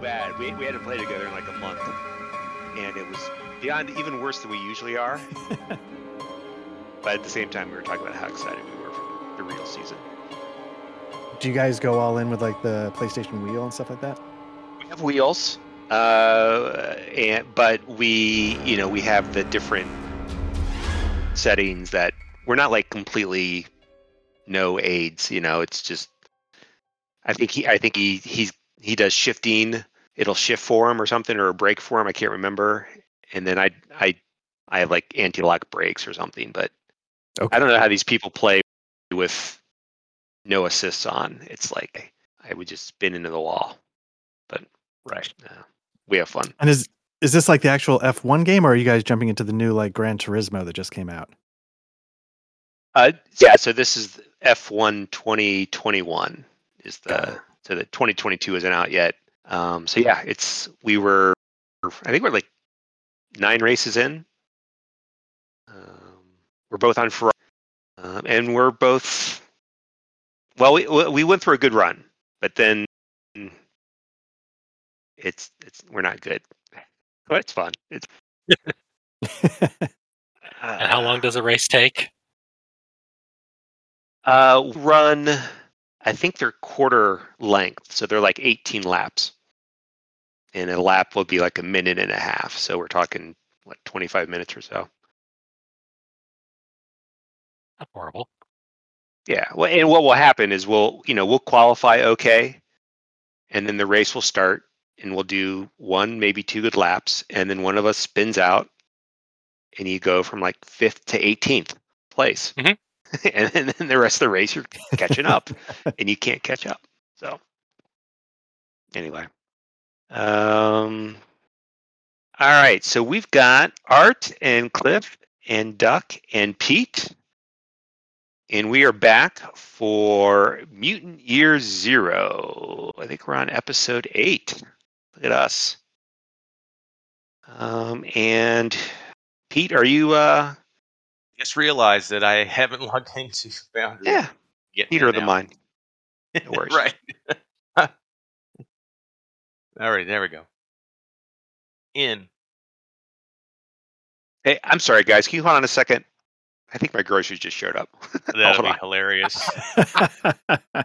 bad. We, we had to play together in like a month, and it was beyond even worse than we usually are. but at the same time, we were talking about how excited we were for the real season. Do you guys go all in with like the PlayStation wheel and stuff like that? We have wheels, uh, and but we, you know, we have the different settings that we're not like completely no aids. You know, it's just I think he I think he he's he does shifting. It'll shift for him or something, or a brake for him. I can't remember. And then I I I have like anti-lock brakes or something, but Okay. I don't know how these people play with no assists on. It's like I would just spin into the wall. But Right. uh, we have fun. And is is this like the actual F1 game, or are you guys jumping into the new like Gran Turismo that just came out? Uh, yeah, so this is F1 2021 is the so the 2022 isn't out yet. Um, so yeah, it's we were I think we're like nine races in. Um, we're both on Ferrari, um, and we're both well. We we went through a good run, but then it's it's we're not good. But it's fun. It's And how long does a race take? Uh, run, I think they're quarter length, so they're like 18 laps. And a lap will be like a minute and a half. So we're talking, what, 25 minutes or so? Not horrible. Yeah. Well, and what will happen is we'll, you know, we'll qualify okay. And then the race will start and we'll do one, maybe two good laps. And then one of us spins out and you go from like fifth to 18th place. Mhm. and then the rest of the race, you're catching up and you can't catch up. So, anyway. Um, all right. So we've got Art and Cliff and Duck and Pete. And we are back for Mutant Year Zero. I think we're on episode eight. Look at us. Um, and Pete, are you? Uh, Just realized that I haven't logged into Foundry. yeah, Peter of the mind. No worries. right. All right, there we go. In. Hey, I'm sorry, guys. Can you hold on a second? I think my groceries just showed up. That'll Hold be on. hilarious.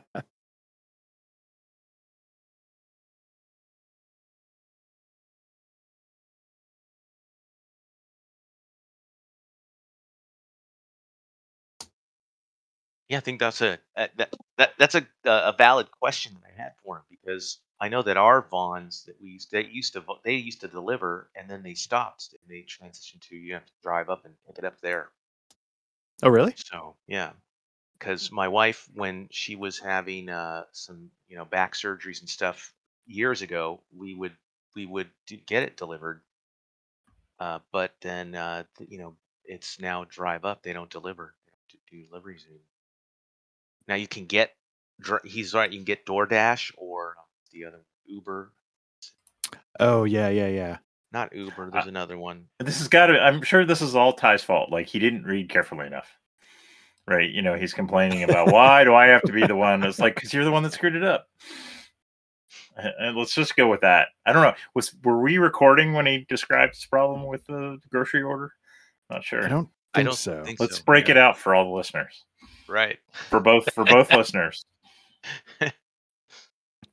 Yeah, I think that's a a- that, that that's a a valid question that I had for him because I know that our Vons that we used they used to they used to deliver and then they stopped and they transitioned to you have to drive up and pick it up there. oh, really? So yeah, because my wife, when she was having uh, some you know back surgeries and stuff years ago, we would we would get it delivered, uh, but then uh, you know it's now drive up. They don't deliver. They don't do do deliveries anymore. Now you can get dr- he's right. You can get DoorDash or the other Uber. Oh, yeah, yeah, yeah. Not Uber. There's another one. This has got to. I'm sure this is all Ty's fault. Like he didn't read carefully enough. Right? You know, he's complaining about why do I have to be the one? It's like because you're the one that screwed it up. Uh, And let's just go with that. I don't know. Was were we recording when he described his problem with the grocery order? Not sure. I don't I think don't so. think Let's so, break yeah. it out for all the listeners. Right. For both for both listeners.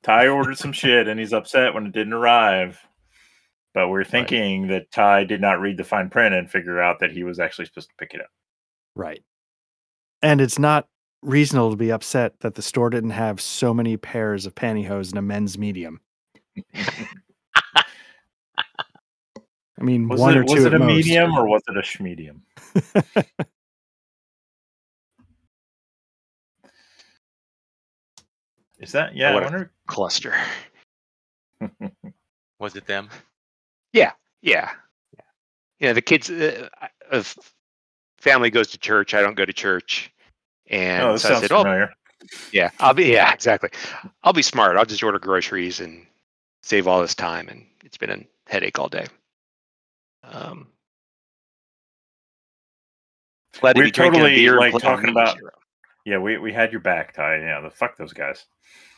Ty ordered some shit and he's upset when it didn't arrive. But we're thinking that Ty did not read the fine print and figure out that he was actually supposed to pick it up. Right. And it's not reasonable to be upset that the store didn't have so many pairs of pantyhose in a men's medium. I mean, Was one it, or two was at it a most. medium or was it a schmedium? Is that yeah? I what a- wonder. Cluster. Was it them? Yeah. Yeah. You know, the kids, uh, of family goes to church. I don't go to church. And oh, so I sounds said, oh, yeah, I'll be, yeah, exactly. I'll be smart. I'll just order groceries and save all this time. And it's been a headache all day. Um, glad to We're be drinking a totally, beer and like, talking about- Zero. Yeah, we, we had your back, Ty. Yeah, the fuck those guys.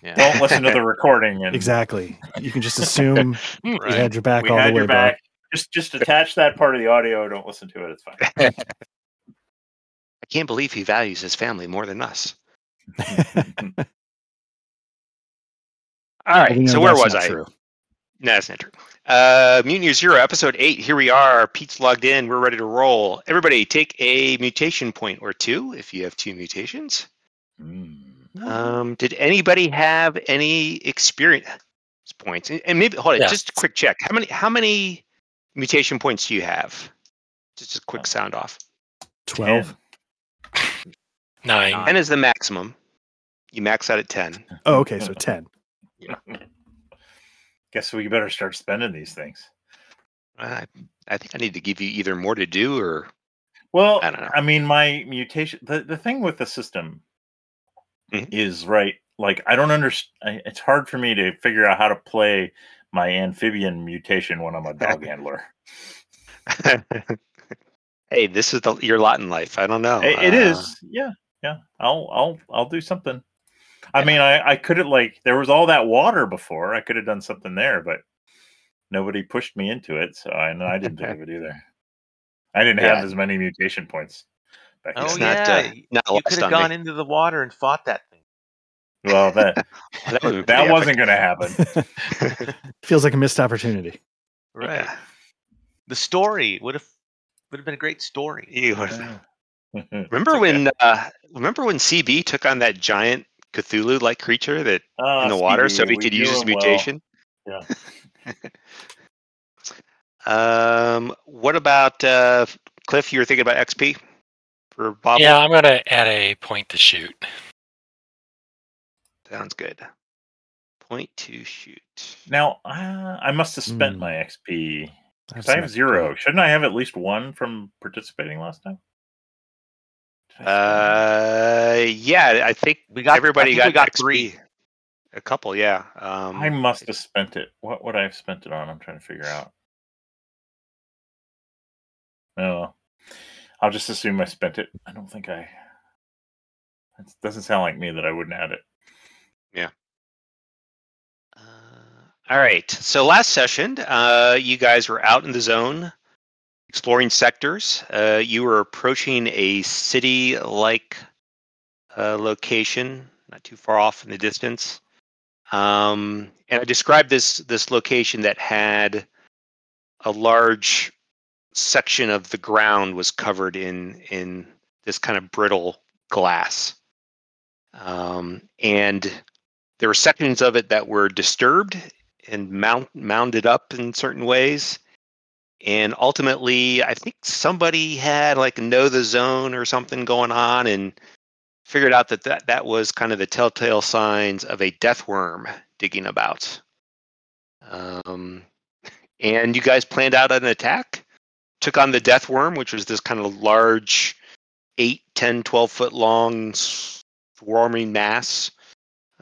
Yeah. Don't listen to the recording. And Exactly. You can just assume we Right. had your back We all had the way your back. Just just attach that part of the audio. Don't listen to it. It's fine. I can't believe he values his family more than us. All right. So where was not I? true. No, that's not true. Uh, Mutiny Zero, episode eight. Here we are. Pete's logged in. We're ready to roll. Everybody, take a mutation point or two if you have two mutations. Mm. Um, did anybody have any experience points? And and maybe hold on, Yeah. just a quick check. How many how many mutation points do you have? Just a quick sound off. 12. Nine. Nine. Ten is the maximum. You max out at ten. Oh, okay. So 10. Guess we better start spending these things. I, I think I need to give you either more to do or Well, I don't know. I mean, my mutation. The, the thing with the system Mhm. is right. Like, I don't understand. It's hard for me to figure out how to play my amphibian mutation when I'm a dog handler. hey, this is the, your lot in life. I don't know. It- it Uh, is. Yeah, yeah. I'll, I'll, I'll do something. I Yeah. mean, I, I could have like there was all that water before. I could have done something there, but nobody pushed me into it, so I, I didn't think of it either. I didn't Yeah. have as many mutation points. Back Oh It's not, yeah, uh, not you could have gone me. into the water and fought that thing. Well, that That would've that wasn't going to happen. Feels like a missed opportunity. Right. Yeah. The story would have would have been a great story. You would've- remember okay. when uh, remember when CB took on that giant Cthulhu like creature that Ah, in the water Stevie, so he we could use his him well. mutation? Yeah. um what about uh Cliff, you were thinking about XP for Bob? Yeah, I'm gonna add a point to shoot. Sounds good. Point to shoot. Now uh, I must have spent Hmm. my XP. 'cause That's I have zero. good. Shouldn't I have at least one from participating last time? Did I spend Uh yeah, I think We got everybody think got, we got three. A couple, yeah. Um I must have spent it. What would I have spent it on? I'm trying to figure out. No, I'll just assume I spent it. I don't think I. It doesn't sound like me that I wouldn't add it. Yeah. Uh, all right. So last session, uh, you guys were out in the zone, exploring sectors. Uh, you were approaching a city-like uh, location, not too far off in the distance. Um, and I described this this location that had a large section of the ground was covered in in this kind of brittle glass. Um, and there were sections of it that were disturbed and mount, mounded up in certain ways. And ultimately, I think somebody had like know the zone or something going on and figured out that that, that was kind of the telltale signs of a death worm digging about. Um, and you guys planned out an attack, took on the death worm, which was this kind of large 8, 10, 12 foot long swarming mass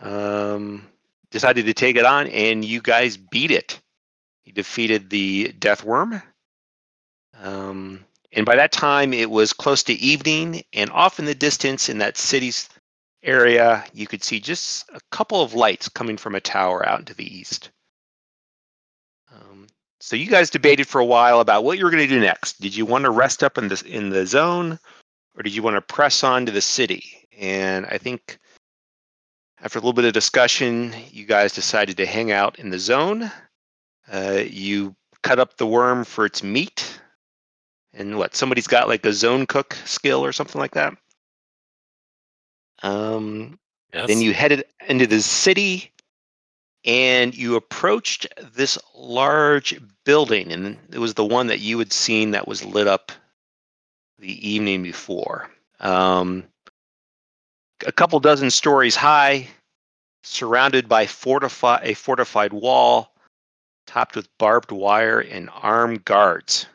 um, decided to take it on, and you guys beat it. You defeated the Death Worm. Um, and by that time, it was close to evening, and off in the distance in that city's area, you could see just a couple of lights coming from a tower out into the east. Um, so you guys debated for a while about what you were going to do next. Did you want to rest up in the in the zone, or did you want to press on to the city? And I think after a little bit of discussion, you guys decided to hang out in the zone. Uh, you cut up the worm for its meat. And what, somebody's got like a zone cook skill or something like that? Um, Yes. then you headed into the city and you approached this large building. And it was the one that you had seen that was lit up the evening before. Um, a couple dozen stories high, surrounded by fortifi- a fortified wall, topped with barbed wire and armed guards.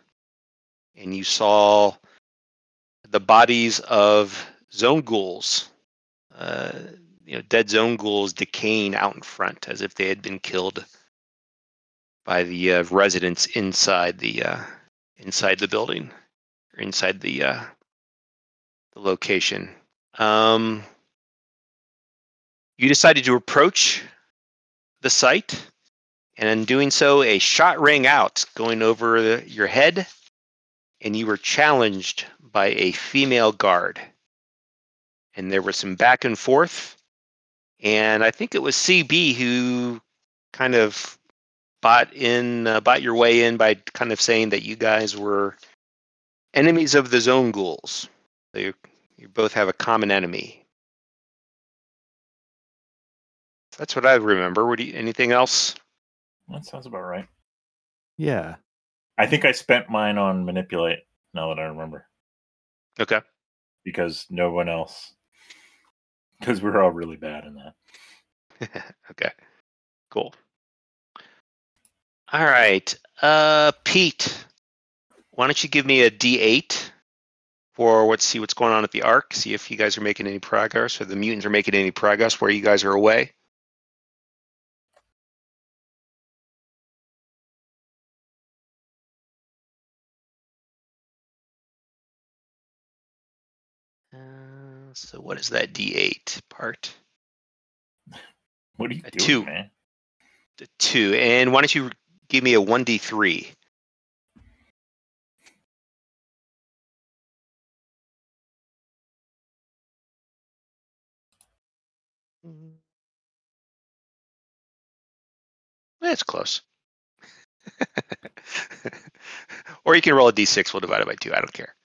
And you saw the bodies of zone ghouls, uh, you know, dead zone ghouls decaying out in front as if they had been killed by the uh, residents inside the uh, inside the building or inside the uh, the location. Um, you decided to approach the site, and in doing so, a shot rang out going over the, your head, and you were challenged by a female guard. And there was some back and forth, and I think it was CB who kind of bought in, uh, bought your way in by kind of saying that you guys were enemies of the zone ghouls. So you, you both have a common enemy. That's what I remember. Would you, anything else? That sounds about right. Yeah. I think I spent mine on manipulate. Now that I remember, Okay. because no one else, because we're all really bad in that. okay. Cool. All right. Uh Pete, why don't you give me a D8 for let's see what's going on at the Ark, see if you guys are making any progress or the mutants are making any progress where you guys are away. So what is that D8 part? What are you A doing, two. man? The two. And why don't you give me a 1D3? That's close. or you can roll a d6, we'll divide it by two. I don't care.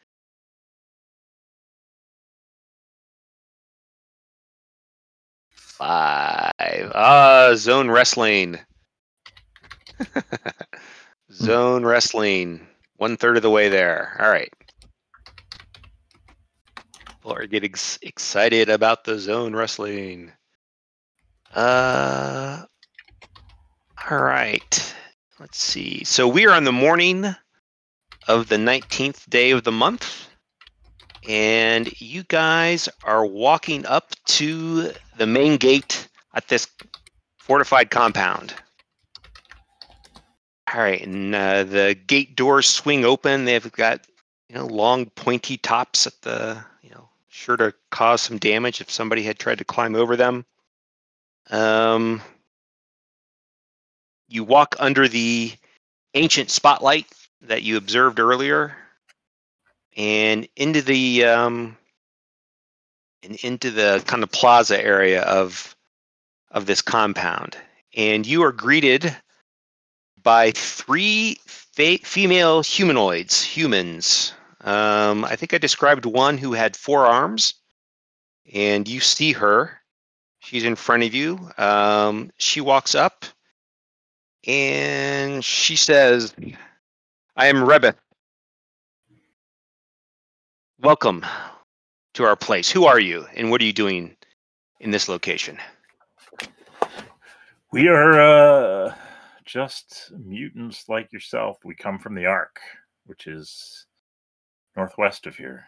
Five. Ah, zone wrestling. zone wrestling. One third of the way there. All right. People are getting ex- excited about the zone wrestling. Uh, all right. Let's see. So we are on the morning of the 19th day of the month. And you guys are walking up to the main gate at this fortified compound. All right, and uh, the gate doors swing open. They've got you know long pointy tops at the you know sure to cause some damage if somebody had tried to climb over them. Um, you walk under the ancient spotlight that you observed earlier, and into the um, and into the kind of plaza area of of this compound, and you are greeted by three female humanoids, humans. Um, I think I described one who had four arms, and you see her. She's in front of you. Um, she walks up and she says, I am Rebeth. Welcome to our place. Who are you and what are you doing in this location? We are uh, just mutants like yourself. We come from the Ark, which is northwest of here.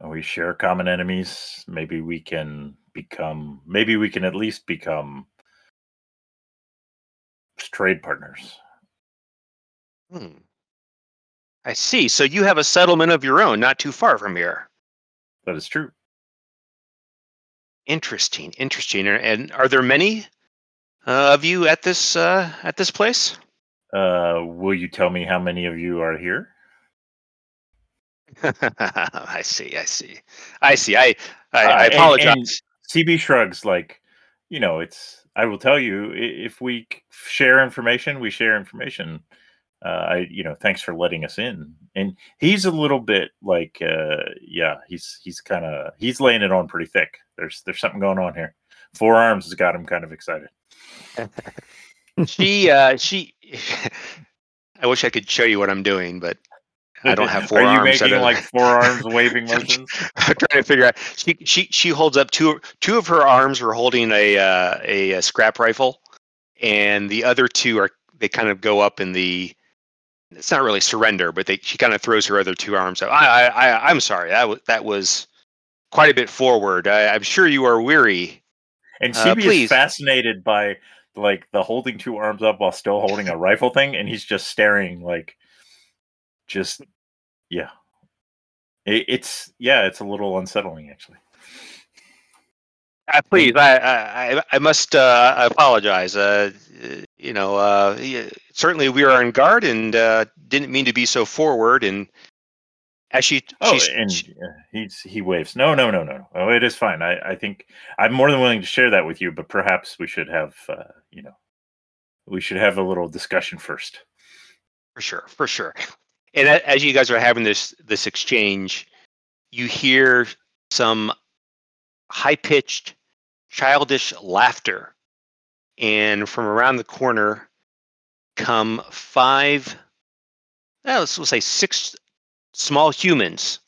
And we share common enemies. Maybe we can become. Maybe we can at least become trade partners. Hmm. I see. So you have a settlement of your own not too far from here. That is true. Interesting, interesting. And- And are there many uh, of you at this uh, at this place? Uh, will you tell me how many of you are here? I see. I see. I see. I I, Uh, I apologize. and CB shrugs like, you know, it's. I will tell you if we share information, we share information. Uh, I, you know, thanks for letting us in. And he's a little bit like, uh, yeah, he's he's kind of he's laying it on pretty thick. There's there's something going on here. Four arms has got him kind of excited. she uh, she. I wish I could show you what I'm doing, but I don't have four Are you arms. Making like four arms waving motions? I'm trying to figure out. She she she holds up two two of her arms are holding a uh, a, uh scrap rifle, and the other two are they kind of go up in the. It's not really surrender, but they she kind of throws her other two arms up. I I, I I'm sorry that was that was quite a bit forward. I, I'm sure you are weary. And Uh, CB is fascinated by like the holding two arms up while still holding a rifle thing, and he's just staring like, just yeah. It, it's yeah, it's a little unsettling actually. Uh, please, I, I, I- I must uh, I apologize. Uh, you know, uh, certainly we are on guard and uh, didn't mean to be so forward. And as she, Oh, and she- uh, he's he waves. No, no, no, no. Oh, it is fine. I, I think I'm more than willing to share that with you, but perhaps we should have, uh, you know, we should have a little discussion first. for sure, for sure. And as you guys are having this this exchange, you hear some high pitched, childish laughter, and from around the corner come five, well, let's we'll say six small humans,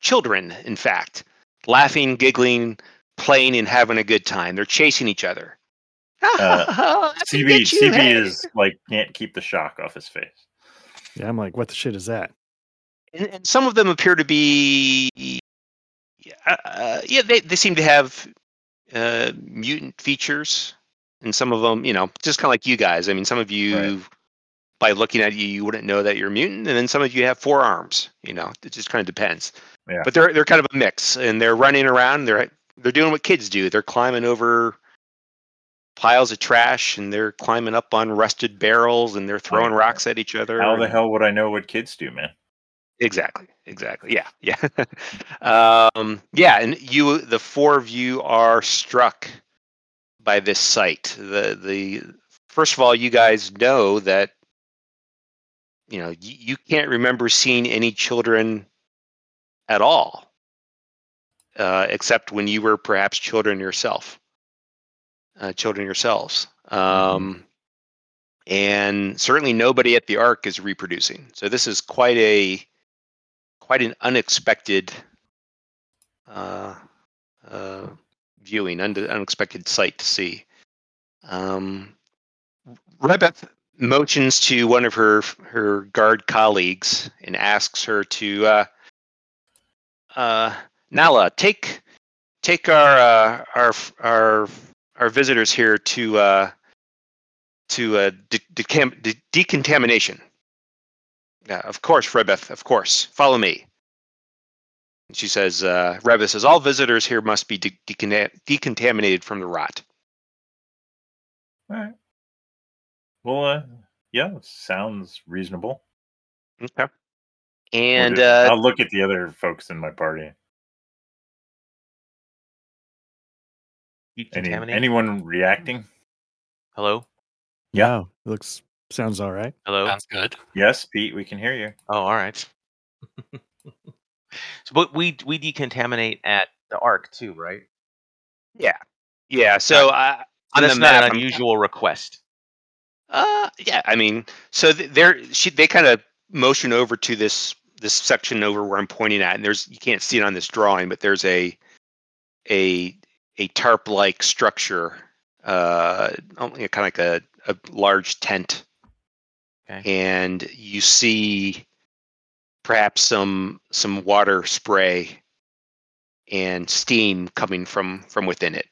children, in fact, laughing, giggling, playing, and having a good time. They're chasing each other. Uh, CB you, CB hey. is like can't keep the shock off his face. Yeah, I'm like, what the shit is that? and, and some of them appear to be uh, uh, yeah they, they seem to have uh, mutant features and some of them you know just kind of like you guys i mean some of you Right. by looking at you you wouldn't know that you're a mutant and then some of you have four arms you know it just kind of depends Yeah. but they're they're kind of a mix and they're running around they're they're doing what kids do they're climbing over piles of trash and they're climbing up on rusted barrels and they're throwing rocks at each other How the hell would I know what kids do, man? Exactly. Exactly. Yeah. Yeah. um, yeah. And you, the four of you, are struck by this sight. The the first of all, you guys know that you know you, you can't remember seeing any children at all, uh, except when you were perhaps children yourself, uh, children yourselves. Um, and certainly nobody at the ark is reproducing. So this is quite a quite an unexpected uh, uh, viewing, un- unexpected sight to see. Um, Rebeth motions to one of her her guard colleagues and asks her to uh, uh, Nala take take our uh, our our our visitors here to uh, to uh, de- decam- de- decontamination. Yeah, of course, Rebeth, of course. Follow me. And she says, uh, Rebeth says, all visitors here must be de- decona- decontaminated from the rot. All right. Well, uh, yeah, sounds reasonable. Okay. And uh, I'll look at the other folks in my party. Any, anyone reacting? Hello. Yeah. It looks sounds all right. Hello. Sounds good. Yes, Pete, we can hear you. Oh, all right. so, but we we decontaminate at the Ark too, right? yeah. Yeah. So uh, on That's the not map, an I'm- unusual request. Uh, yeah. I mean, so th- they're she they kind of motion over to this this section over where I'm pointing at, and there's you can't see it on this drawing, but there's a a a tarp like structure, uh, kind of like a, a large tent, Okay. and you see perhaps some some water spray and steam coming from from within it.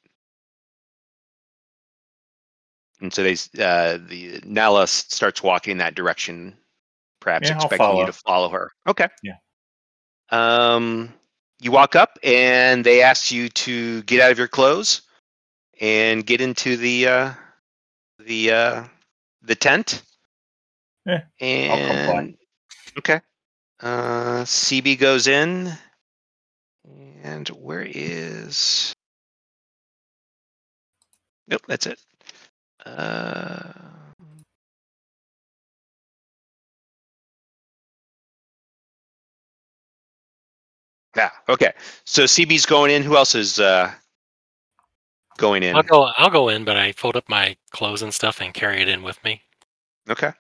And so they, uh, the Nala starts walking in that direction, perhaps Yeah, expecting you to follow her. Okay. Yeah. Um, you walk up, and they ask you to get out of your clothes and get into the uh, the uh, the tent. Yeah, I'll and okay. Uh, CB goes in, and where is? Nope, that's it. Uh, yeah. Okay. So CB's going in. Who else is uh, going in? I'll go. I'll go in, but I fold up my clothes and stuff and carry it in with me. Okay.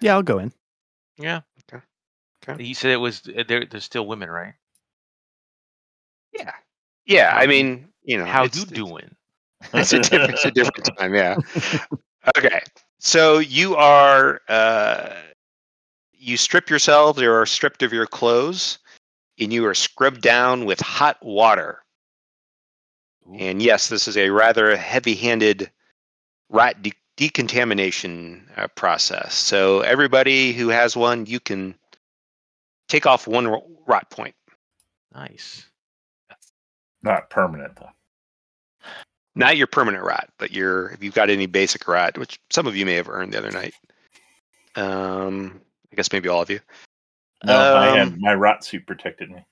Yeah, I'll go in. Yeah. Okay. Okay. You said it was uh, there. There's still women, right? Yeah. Yeah. I mean, you know, How you doing? it's a different, it's a different time yeah okay so you are uh you strip yourselves or are stripped of your clothes and you are scrubbed down with hot water and yes this is a rather heavy-handed rot de- decontamination uh, process so everybody who has one you can take off one rot point Nice. Not permanent though. Not your permanent rot, but your if you've got any basic rot, which some of you may have earned the other night. Um, I guess maybe all of you. No, I Um, had my rot suit protected me.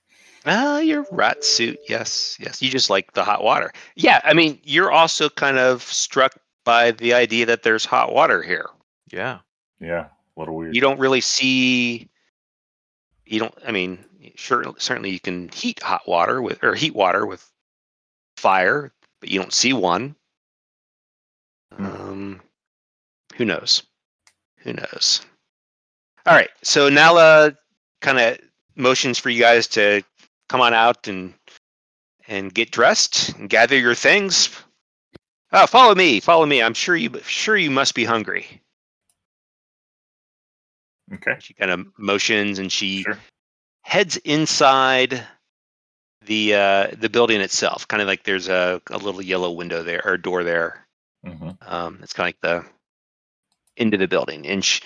Ah, your rot suit. Yes, yes. You just like the hot water. Yeah, I mean, you're also kind of struck by the idea that there's hot water here. Yeah. Yeah, a little weird. You don't really see. You don't. I mean, sure. Certainly, you can heat hot water with or heat water with fire, but you don't see one. Hmm. Um, who knows? Who knows? All right. So Nala kind of motions for you guys to come on out and and get dressed and gather your things. Oh, follow me. Follow me. I'm sure you sure you must be hungry. Okay. She kind of motions and she Sure. heads inside the uh, the building itself. Kind of like there's a, a little yellow window there or door there. hmm Um, it's kind of like the end of the building, and she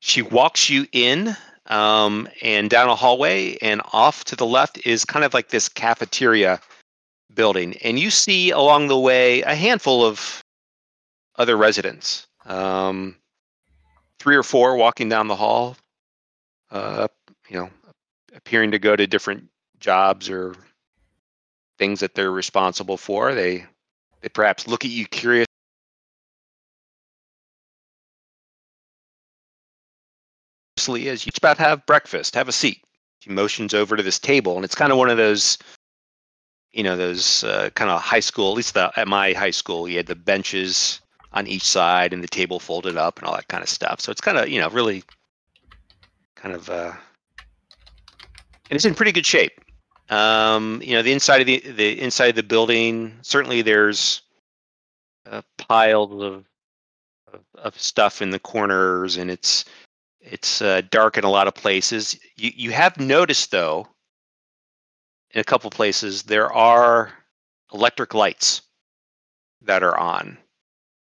she walks you in um, and down a hallway, and off to the left is kind of like this cafeteria building, and you see along the way a handful of other residents. Um, three or four walking down the hall, uh, you know, appearing to go to different jobs or things that they're responsible for. They they perhaps look at you curious. As you about have breakfast, have a seat. She motions over to this table, and it's kind of one of those, you know, those uh, kind of high school. At least the, at my high school, you had the benches on each side and the table folded up and all that kind of stuff. So it's kind of, you know, really kind of, uh, and it's in pretty good shape. Um, you know, the inside of the the inside of the building, certainly there's uh, piles of, of of stuff in the corners, and it's it's uh, dark in a lot of places. You you have noticed though, in a couple places there are electric lights that are on.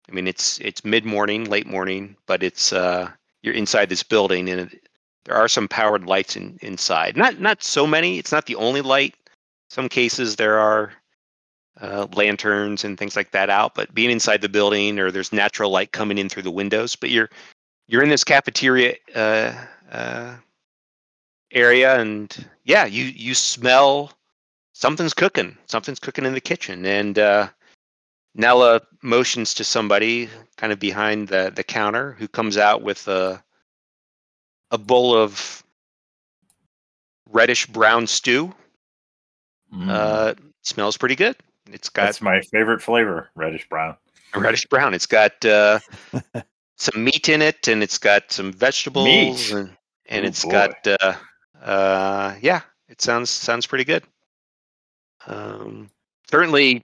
I mean, it's it's mid morning, late morning, but it's uh, you're inside this building, and it, there are some powered lights in, inside. Not not so many. It's not the only light. Some cases there are uh, lanterns and things like that out, but being inside the building or there's natural light coming in through the windows. But you're you're in this cafeteria uh, uh, area, and yeah, you you smell something's cooking. Something's cooking in the kitchen, and uh, Nala motions to somebody kind of behind the, the counter who comes out with a a bowl of reddish brown stew. Mm. Uh, smells pretty good. It's got That's my favorite flavor, reddish brown. reddish brown. It's got uh, some meat in it, and it's got some vegetables, Meat? and and Ooh, it's boy. got uh, uh, yeah, it sounds sounds pretty good. Um, certainly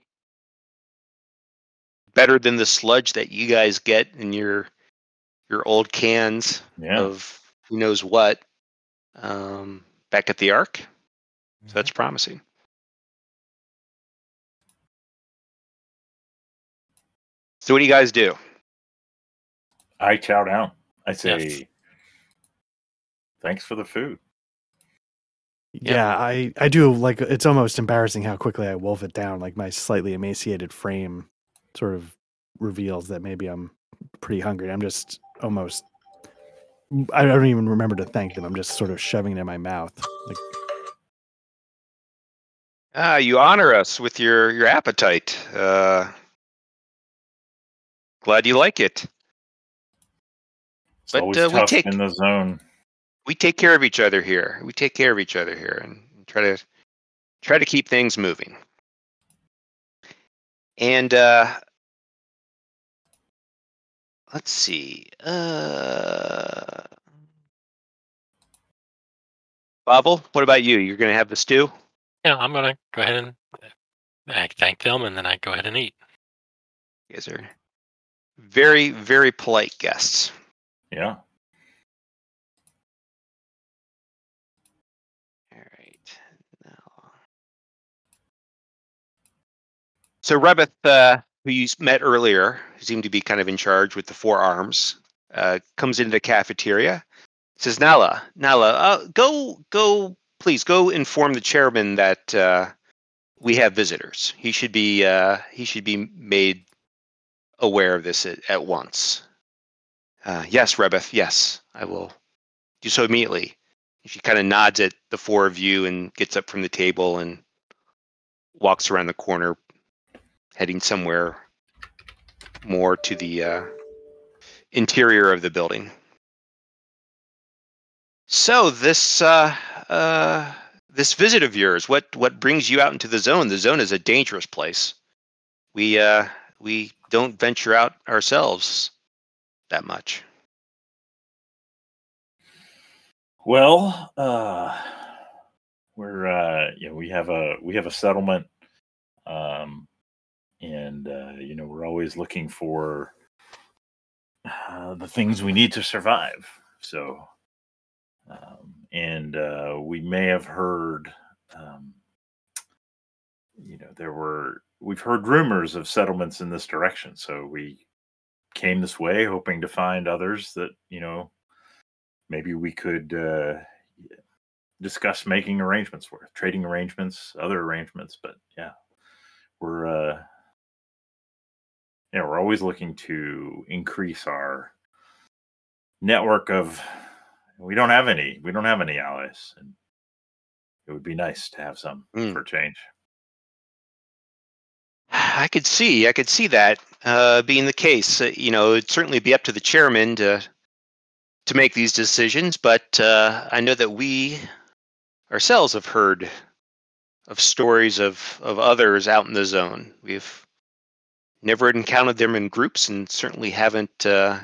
better than the sludge that you guys get in your your old cans Yeah. of who knows what um, back at the Ark. So that's promising. So what do you guys do? I chow down. I say, Yes. thanks for the food. Yeah. Yeah, I I do like it's almost embarrassing how quickly I wolf it down. Like my slightly emaciated frame sort of reveals that maybe I'm pretty hungry. I'm just almost I don't even remember to thank them. I'm just sort of shoving it in my mouth. Like Ah, you honor us with your your appetite. Uh, glad you like it. It's But, always uh, we take- in the zone. We take care of each other here. We take care of each other here, and try to try to keep things moving. And uh, let's see. Uh, Bavel, what about you? You're going to have the stew? Yeah, I'm gonna go ahead and I thank them, and then I go ahead and eat. You guys are very, very polite guests. Yeah. All right. Now. So Rebeth, uh, who you met earlier, who seemed to be kind of in charge with the four arms, uh, comes into the cafeteria. Says, "Nala, Nala, uh, go, go, please, go inform the chairman that uh, we have visitors. He should be uh, he should be made aware of this at, at once. Uh, yes, Rebeth. Yes, I will do so immediately. She kind of nods at the four of you and gets up from the table and walks around the corner, heading somewhere more to the uh, interior of the building. So this uh, uh, this visit of yours, what what brings you out into the zone? The zone is a dangerous place. We uh, we don't venture out ourselves that much. Well, uh, we're uh, know we have a we have a settlement, um, and uh, you know we're always looking for uh, the things we need to survive. So, um, and uh, we may have heard, um, you know, there were we've heard rumors of settlements in this direction. So we came this way hoping to find others that you know maybe we could uh, discuss making arrangements for trading arrangements, other arrangements. But yeah, we're uh, yeah we're always looking to increase our network of. We don't have any. We don't have any allies, and it would be nice to have some Mm. for change. I could see, I could see that uh, being the case. Uh, you know, it'd certainly be up to the chairman to to make these decisions, but uh, I know that we ourselves have heard of stories of of others out in the zone. We've never encountered them in groups, and certainly haven't uh,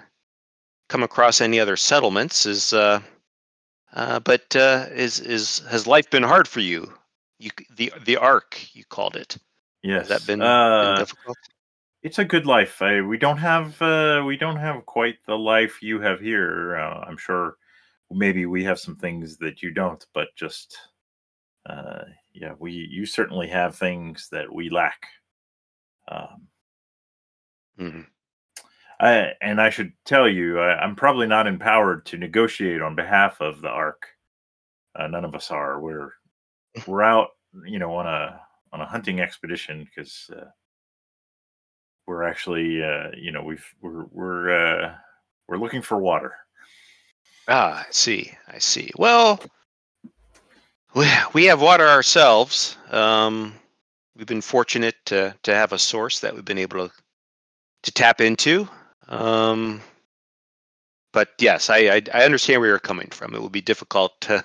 come across any other settlements. Is uh, uh, but uh, is is has life been hard for you? You the the Ark you called it. Yes, Has that been, been uh, difficult? it's a good life. We don't have uh, we don't have quite the life you have here. Uh, I'm sure maybe we have some things that you don't, but just uh, yeah, we you certainly have things that we lack. Um, Mhm. I, and I should tell you, I, I'm probably not empowered to negotiate on behalf of the ARC. Uh, none of us are. We're we're out, you know, on a on a hunting expedition because uh, we're actually, uh, you know, we've we're we're uh, we're looking for water. Ah, I see. I see. Well, we we have water ourselves. Um, we've been fortunate to to have a source that we've been able to to tap into. Um, but yes, I, I I understand where you're coming from. It would be difficult. To,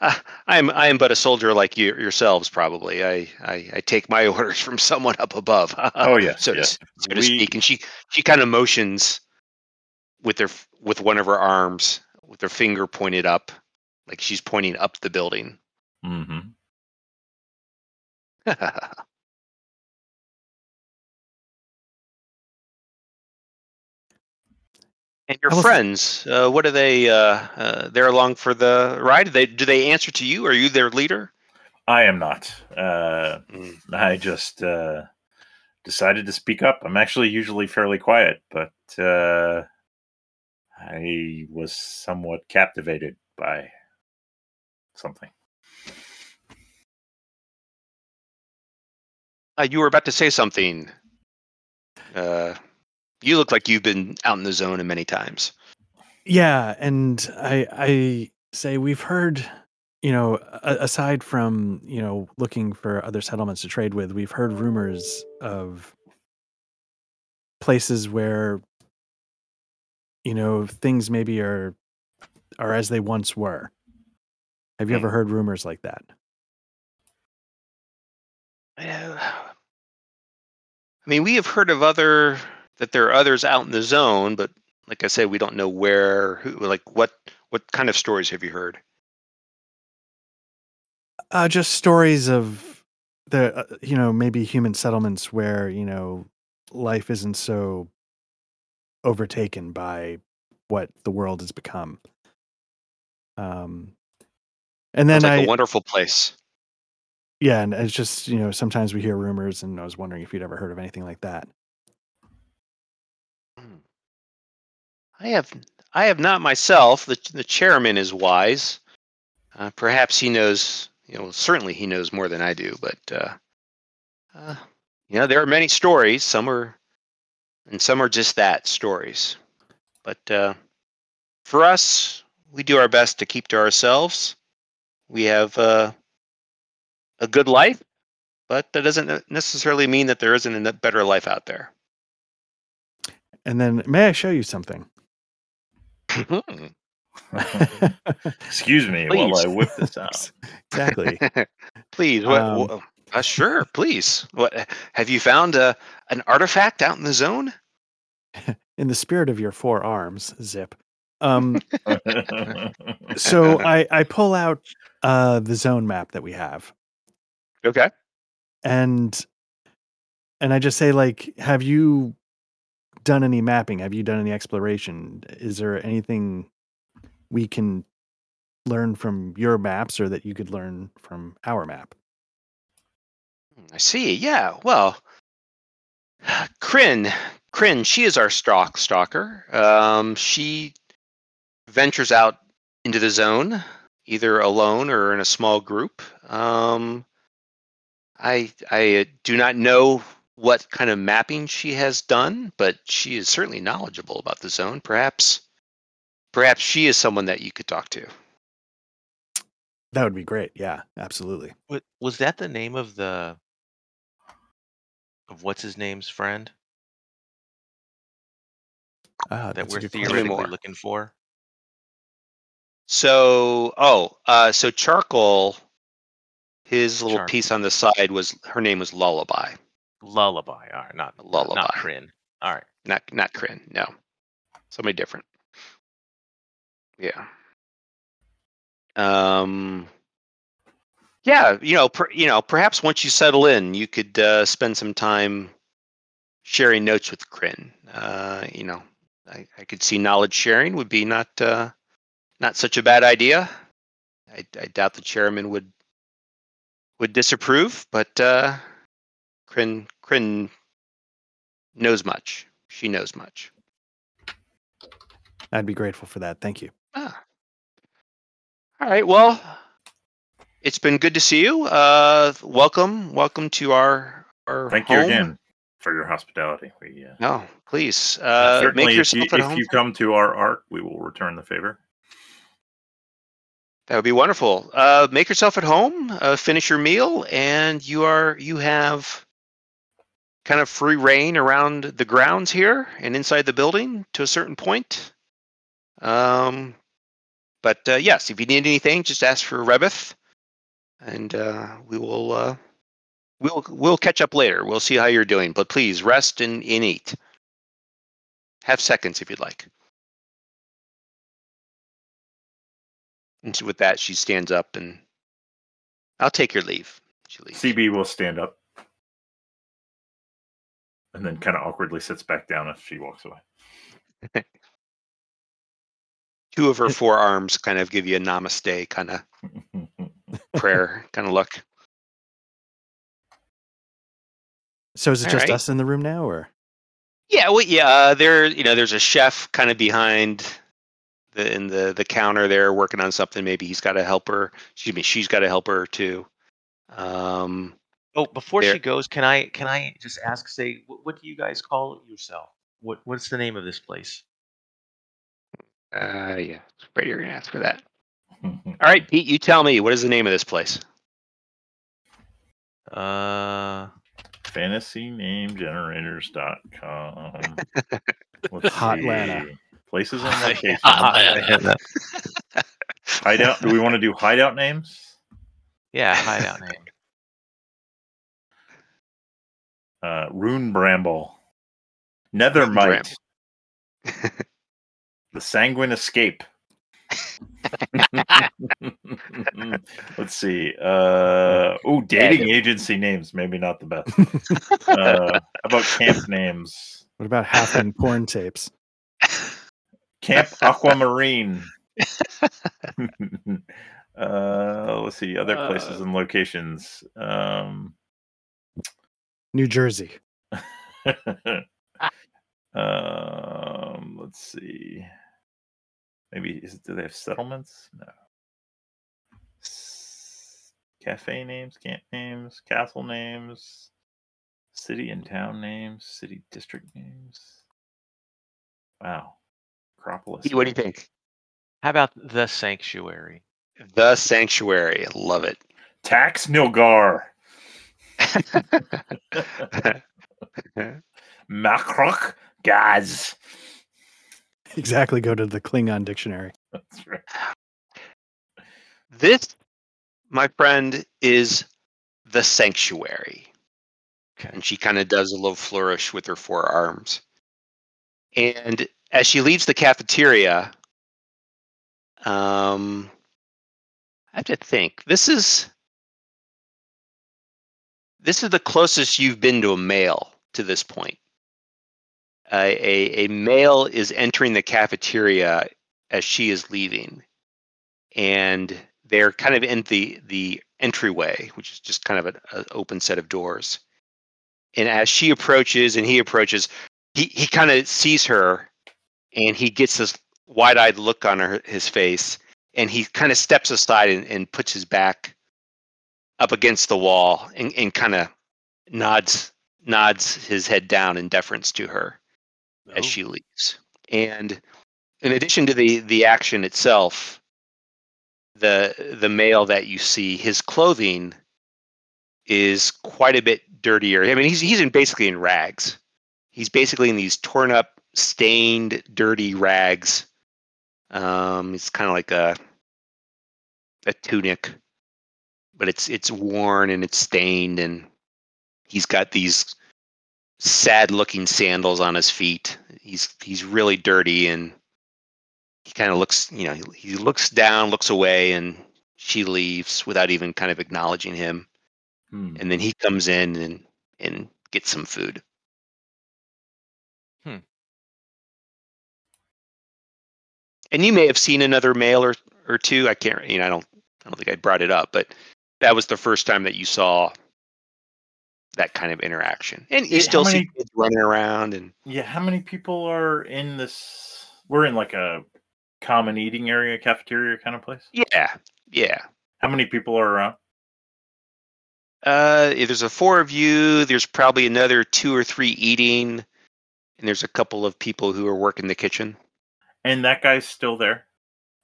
uh, I am I am but a soldier like you yourselves. Probably. I, I I take my orders from someone up above. Oh yeah, so to, yes. so to speak. And she she kind of motions with her with one of her arms with her finger pointed up, like she's pointing up the building. mhm. And your friends, uh, what are they? Uh, uh, they're along for the ride. Do they do they answer to you? Are you their leader? I am not. Uh, Mm. I just uh, decided to speak up. I'm actually usually fairly quiet, but uh, I was somewhat captivated by something. Uh, you were about to say something. You look like you've been out in the zone many times. Yeah, and I I say we've heard, you know, aside from you know looking for other settlements to trade with, we've heard rumors of places where you know things maybe are are as they once were. Have you Hmm. ever heard rumors like that? I mean, we have heard of other that there are others out in the zone, but like I said, we don't know where. Who, like what? What kind of stories have you heard? Uh, just stories of the uh, you know maybe human settlements where you know life isn't so overtaken by what the world has become. Um, and then like I a wonderful place. yeah, and it's just you know sometimes we hear rumors, and I was wondering if you'd ever heard of anything like that. I have I have not myself. The the chairman is wise. Uh, perhaps he knows. You know, certainly he knows more than I do. But uh, uh, you know, there are many stories. Some are, and some are just that stories. But uh, for us, we do our best to keep to ourselves. We have uh, a good life, but that doesn't necessarily mean that there isn't a better life out there. And then, may I show you something? Excuse me while I whip this out. exactly. please, what, Um, wha- uh, sure, please. What have you found? Uh, an artifact out in the zone? In the spirit of your four arms, Zip. Um, so I, I pull out uh, the zone map that we have, Okay. and and I just say like, have you done any mapping? Have you done any exploration? Is there anything we can learn from your maps, or that you could learn from our map? I see. Yeah. Well, Kryn, Kryn, she is our stalk stalker. Um, she ventures out into the zone, either alone or in a small group. Um, I I do not know what kind of mapping she has done, but she is certainly knowledgeable about the zone. Perhaps, perhaps she is someone that you could talk to. That would be great. Yeah, absolutely. Wa- Was that the name of the of what's his name's friend Ah, that we're good question. theoretically more. looking for? So, oh, uh, so charcoal. His little Charcoal. piece on the side was her name was Lullaby, Lullaby. All right, not Lullaby. not Kryn. All right. not not Kryn. No, somebody different. Yeah. Um. Yeah, you know, per, you know, perhaps once you settle in, you could uh, spend some time sharing notes with Kryn. Uh, you know, I, I could see knowledge sharing would be not uh, not such a bad idea. I, I doubt the chairman would would disapprove, but uh, Kryn Kryn knows much. She knows much. I'd be grateful for that. Thank you. Ah. All right. Well, it's been good to see you. Uh, welcome, welcome to our our Thank you again for your hospitality. We uh, No, please uh, certainly, make if you, at if home. you come to our Ark, we will return the favor. That would be wonderful. Uh, make yourself at home. Uh, finish your meal, and you are you have kind of free reign around the grounds here and inside the building to a certain point. Um, but uh, yes, if you need anything, just ask for Rebeth, and uh, we will uh, we'll we'll catch up later. We'll see how you're doing. But please rest and, and eat. Have seconds if you'd like. And so with that, she stands up and I'll take your leave. She leaves. CB will stand up and then kind of awkwardly sits back down if she walks away. Two of her forearms kind of give you a namaste kind of prayer kind of look. So is it All just right. us in the room now, or Yeah, well, yeah. Uh, there, you know, there's a chef kind of behind the in the the counter there working on something. Maybe he's got a helper. Excuse me, she's got a helper too. Um, Oh, before There- she goes, can I can I just ask? Say, what, what do you guys call yourself? What what's the name of this place? uh, yeah, right. You're gonna ask for that. All right, Pete, you tell me what is the name of this place? Uh, FantasyNameGenerators.com. Let's Hotlanta. see. Places on Hot- location. Hotlanta. Hideout. Do we want to do hideout names? yeah, hideout name. Uh, Rune Bramble. Nethermite. the Sanguine Escape. Let's see. Uh, oh, dating agency names. Maybe not the best. Uh, how about camp names? what about half in porn tapes? Camp Aquamarine. uh, let's see. Other places and locations. Um, New Jersey. um, let's see. Maybe is it, do they have settlements? No. S- Cafe names, camp names, castle names. City and town names, city district names. Wow. Acropolis. What do you think? How about the sanctuary? The Sanctuary. Love it. Tax Nilgar. Makrok Gaz. Exactly. Go to the Klingon dictionary. That's right. this, my friend, is the Sanctuary. Okay. And she kind of does a little flourish with her forearms. And as she leaves the cafeteria, um, I have to think. This is this is the closest you've been to a male to this point. A a, a male is entering the cafeteria as she is leaving, and they're kind of in the the entryway, which is just kind of an open set of doors. And as she approaches and he approaches, he he kind of sees her, and he gets this wide-eyed look on her his face, and he kind of steps aside and, and puts his back up against the wall and, and kind of nods nods his head down in deference to her Oh. as she leaves. And in addition to the the action itself, the the male that you see, his clothing is quite a bit dirtier. I mean, he's he's in basically in rags. He's basically in these torn up, stained, dirty rags. Um, it's kind of like a a tunic, but it's it's worn and it's stained, and he's got these sad looking sandals on his feet. He's he's really dirty and he kind of looks, you know, he, he looks down, looks away and she leaves without even kind of acknowledging him. Hmm. And then he comes in and and gets some food. Hmm. And you may have seen another male or or two. I can't, you know, I don't I don't think I brought it up, but that was the first time that you saw that kind of interaction. And you how still see many- kids running around and Yeah, how many people are in this? We're in like a common eating area, cafeteria kind of place. yeah, yeah. How many people are around? Uh, if there's a four of you. There's probably another two or three eating, and there's a couple of people who are working the kitchen. And that guy's still there.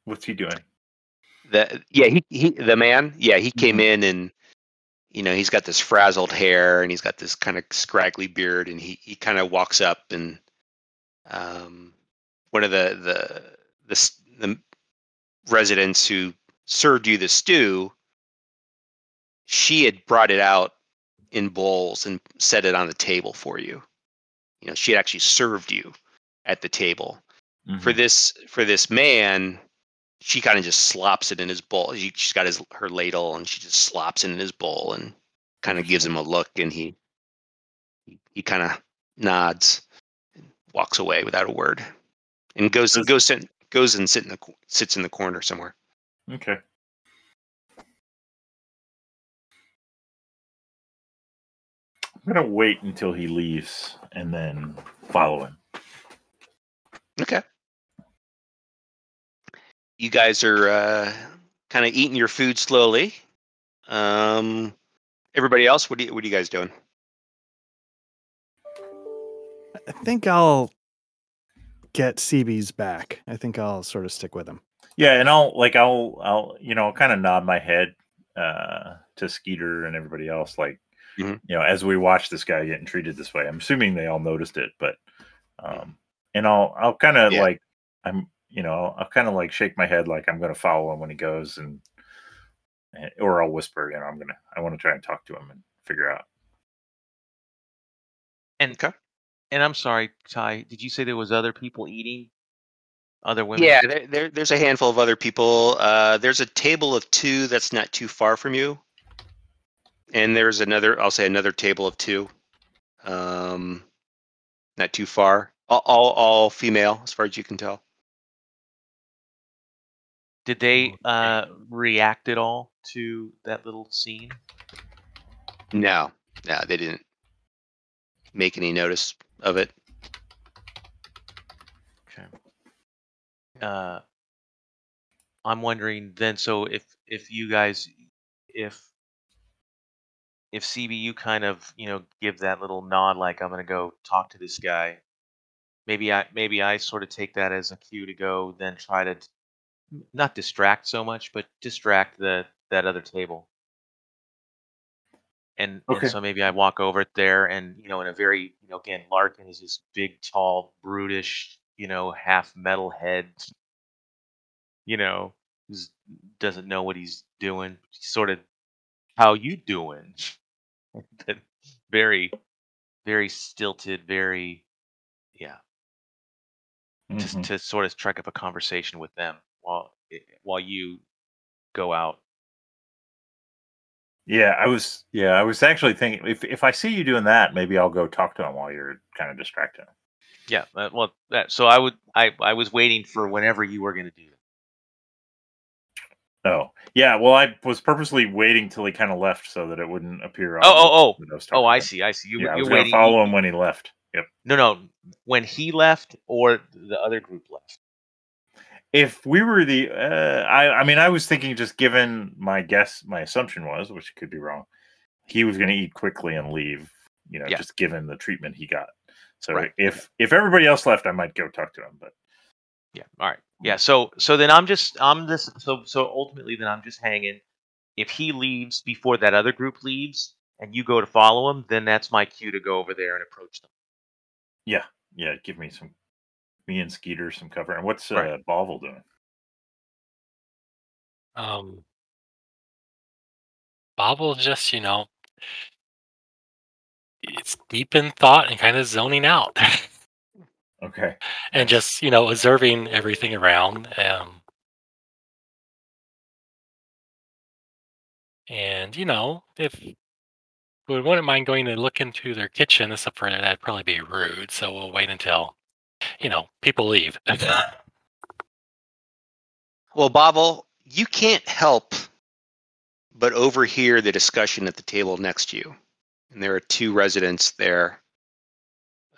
What's he doing? The yeah, he, he the man. Yeah, he came in and you know he's got this frazzled hair and he's got this kind of scraggly beard, and he he kind of walks up and um one of the the the the residents who served you the stew. She had brought it out in bowls and set it on the table for you. You know, she had actually served you at the table for Mhm. this for this man she kind of just slops it in his bowl she, she's got his her ladle and she just slops it in his bowl and kind of gives him a look and he he, he kind of nods and walks away without a word and goes Does- goes sit, goes and sit in the sits in the corner somewhere Okay. I'm gonna wait until he leaves and then follow him. okay you guys are uh, kind of eating your food slowly um everybody else what do you what are you guys doing I think I'll get CB's back. I think I'll sort of stick with him. Yeah, and I'll like I'll I'll you know kind of nod my head uh to Skeeter and everybody else like Mhm. you know as we watch this guy getting treated this way. I'm assuming they all noticed it, but um and I'll I'll kind of Yeah. like I'm you know I'll kind of like shake my head like I'm going to follow him when he goes and and- or I'll whisper, you know, I'm going to I want to try and talk to him and figure out. And Okay. and I'm sorry, Ty. Did you say there was other people eating? Other women? Yeah, there, there, there's a handful of other people. Uh, there's a table of two that's not too far from you, and there's another. I'll say another table of two, um, not too far. All, all, all female, as far as you can tell. Did they uh, react at all to that little scene? No, no, they didn't make any notice of it. Okay. Uh, I'm wondering then. So if if you guys, if if CBU kind of you know give that little nod, like I'm gonna go talk to this guy, maybe I maybe I sort of take that as a cue to go then try to not distract so much, but distract the that other table. And, Okay. and so maybe I walk over there and you know in a very you know again Larkin is this big tall brutish you know half metal head you know who's doesn't know what he's doing sort of how you doing very very stilted very yeah just Mhm. to sort of strike up a conversation with them while eh, while you go out Yeah, I was. Yeah, I was actually thinking if if I see you doing that, maybe I'll go talk to him while you're kind of distracting him. yeah uh, well that so i would i i was waiting for whenever you were going to do that Oh, yeah. Well, I was purposely waiting till he kind of left so that it wouldn't appear. on oh oh I oh oh i him. see i see you, yeah, I you're was gonna follow him when he left. Yep. no no when he left or the other group left If we were the, uh, I, I mean, I was thinking just given my guess, my assumption was, which could be wrong, he was going to eat quickly and leave. You know, Yeah. just given the treatment he got. So Right. if if everybody else left, I might go talk to him. But Yeah. All right. Yeah. So so then I'm just I'm this so so ultimately then I'm just hanging. If he leaves before that other group leaves and you go to follow him, then that's my cue to go over there and approach them. yeah, yeah, give me some, me and Skeeter some cover. And what's uh, Right. Bovel doing? Um, Bob will just, you know, it's deep in thought and kind of zoning out Okay. and just, you know, observing everything around. Um, and, you know, if we wouldn't mind going to look into their kitchen, except for that'd probably be rude. So we'll wait until, you know, people leave. Well, Bovel, you can't help but overhear the discussion at the table next to you. And there are two residents there.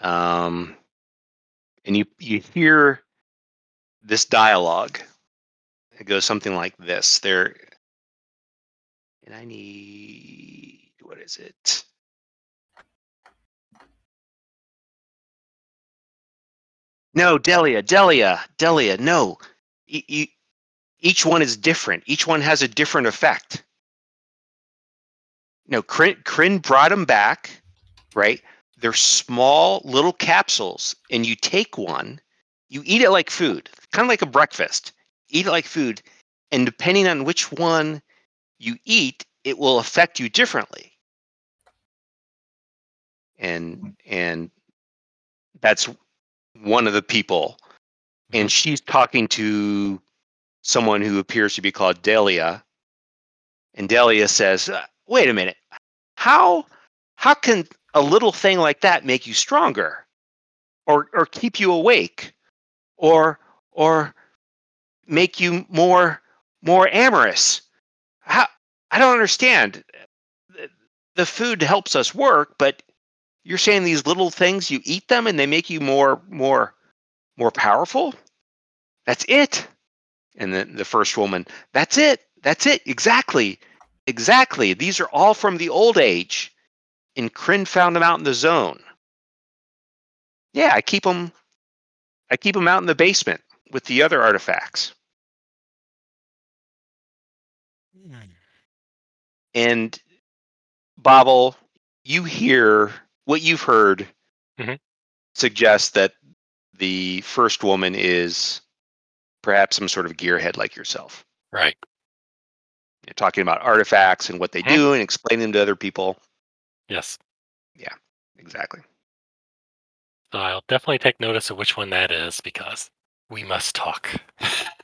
Um, and you, you hear this dialogue. It goes something like this. There, and I need, what is it? No, Delia, Delia, Delia, no. E- e- each one is different. Each one has a different effect. No, Kryn, Kryn brought them back, right? They're small little capsules, and you take one, you eat it like food, kind of like a breakfast. Eat it like food, and depending on which one you eat, it will affect you differently. And and that's one of the people, and she's talking to someone who appears to be called Delia. And Delia says, "Uh, "Wait a minute. How how can a little thing like that make you stronger or or keep you awake or or make you more more amorous? How I don't understand. The food helps us work, but you're saying these little things you eat them and they make you more more more powerful? That's it." And then the first woman, that's it. That's it. Exactly. Exactly. These are all from the old age. And Kryn found them out in the zone. Yeah, I keep them I keep them out in the basement with the other artifacts. Hmm. And Bovel, you hear what you've heard Mhm. suggests that the first woman is perhaps some sort of gearhead like yourself. right. You're talking about artifacts and what they Mhm. do and explaining them to other people. Yes. Yeah, exactly. So I'll definitely take notice of which one that is because we must talk.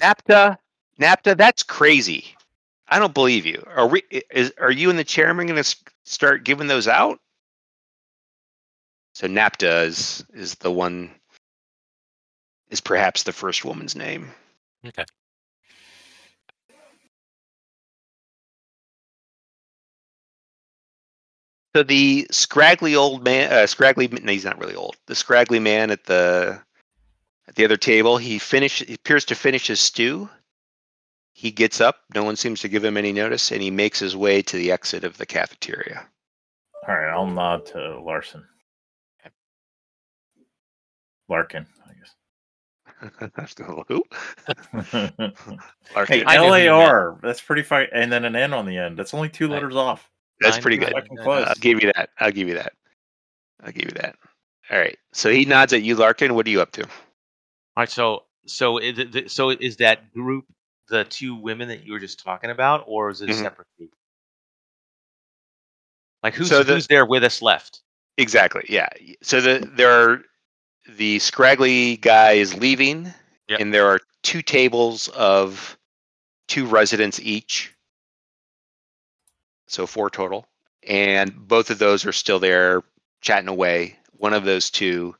NAPTA, NAPTA, that's crazy. I don't believe you. Are we? Is are you and the chairman going to start giving those out? So NAPTA is is the one. Is perhaps the first woman's name. Okay. So the scraggly old man, uh, scraggly. No, he's not really old. The scraggly man at the at the other table. He finished. He appears to finish his stew. He gets up. No one seems to give him any notice, and he makes his way to the exit of the cafeteria. All right, I'll nod to Larson. Larkin, I guess. Larkin. hey, I knew who you LAR. That's pretty fine. And then an N on the end. That's only two Right. letters off. That's pretty good. good. Close. I'll give you that. I'll give you that. I'll give you that. All right. So he nods at you, Larkin. What are you up to? All right, so so is so is that group the two women that you were just talking about, or is it a Mhm. separate group? Like who's So the- who's there with us left? Exactly. Yeah. So the there are the scraggly guy is leaving, Yep. and there are two tables of two residents each. So four total, and both of those are still there chatting away. One of those two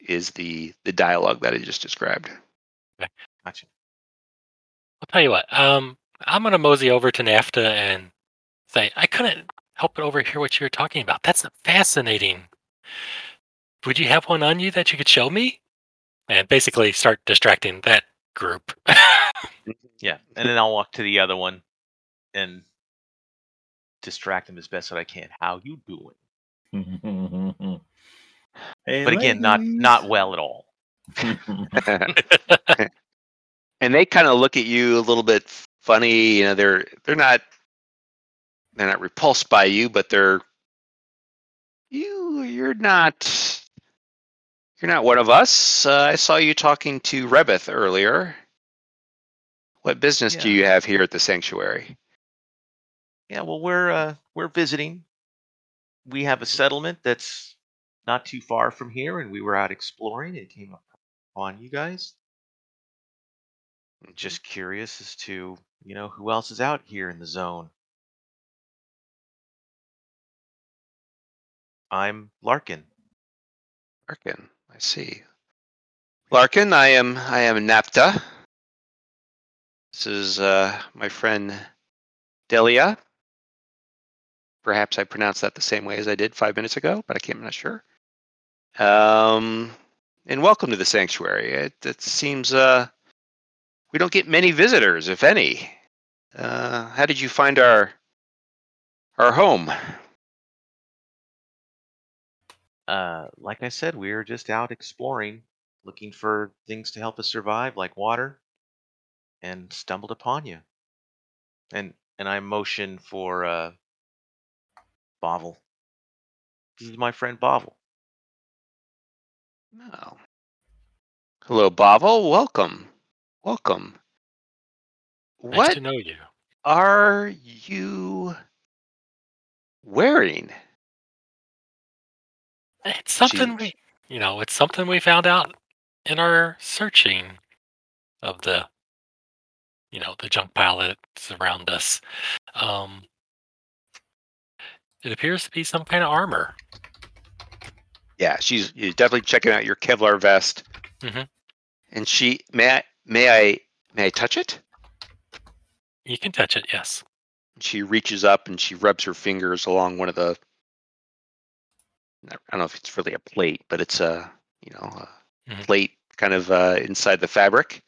is the the dialogue that I just described. Gotcha. I'll tell you what. Um, I'm gonna mosey over to NAFTA and say I couldn't help but overhear what you were talking about. That's fascinating. Would you have one on you that you could show me? And basically start distracting that group. Yeah, and then I'll walk to the other one and distract them as best that I can. How you doing? hey, But again, not not well at all. and they kind of look at you a little bit funny. You know, they're they're not they're not repulsed by you, but they're you you're not you're not one of us. Uh, I saw you talking to Rebeth earlier. What business do you have here at the sanctuary? Yeah, well, we're uh, we're visiting. We have a settlement that's not too far from here, and we were out exploring and came upon you guys. Just curious as to you know who else is out here in the zone. I'm Larkin. Larkin, I see. Larkin, I am I am Napta. This is uh, my friend Delia. Perhaps I pronounced that the same way as I did five minutes ago, but I can't, I'm not sure. Um, and welcome to the sanctuary. It, it seems uh, we don't get many visitors, if any. Uh, how did you find our our home? Uh, like I said, we were just out exploring, looking for things to help us survive, like water, and stumbled upon you. And and I motion for uh, Bovel. This is my friend Bovel. Oh. Hello, Bavel. Welcome. Welcome. nice What to know you. are you wearing? It's something Jeez. we, you know, it's something we found out in our searching of the, you know, the junk pile that's around us. Um, it appears to be some kind of armor. Yeah, she's definitely checking out your Kevlar vest. Mhm. And she may I may I may I touch it? You can touch it, yes. She reaches up and she rubs her fingers along one of the. I don't know if it's really a plate, but it's a you know a Mhm. plate kind of uh, inside the fabric.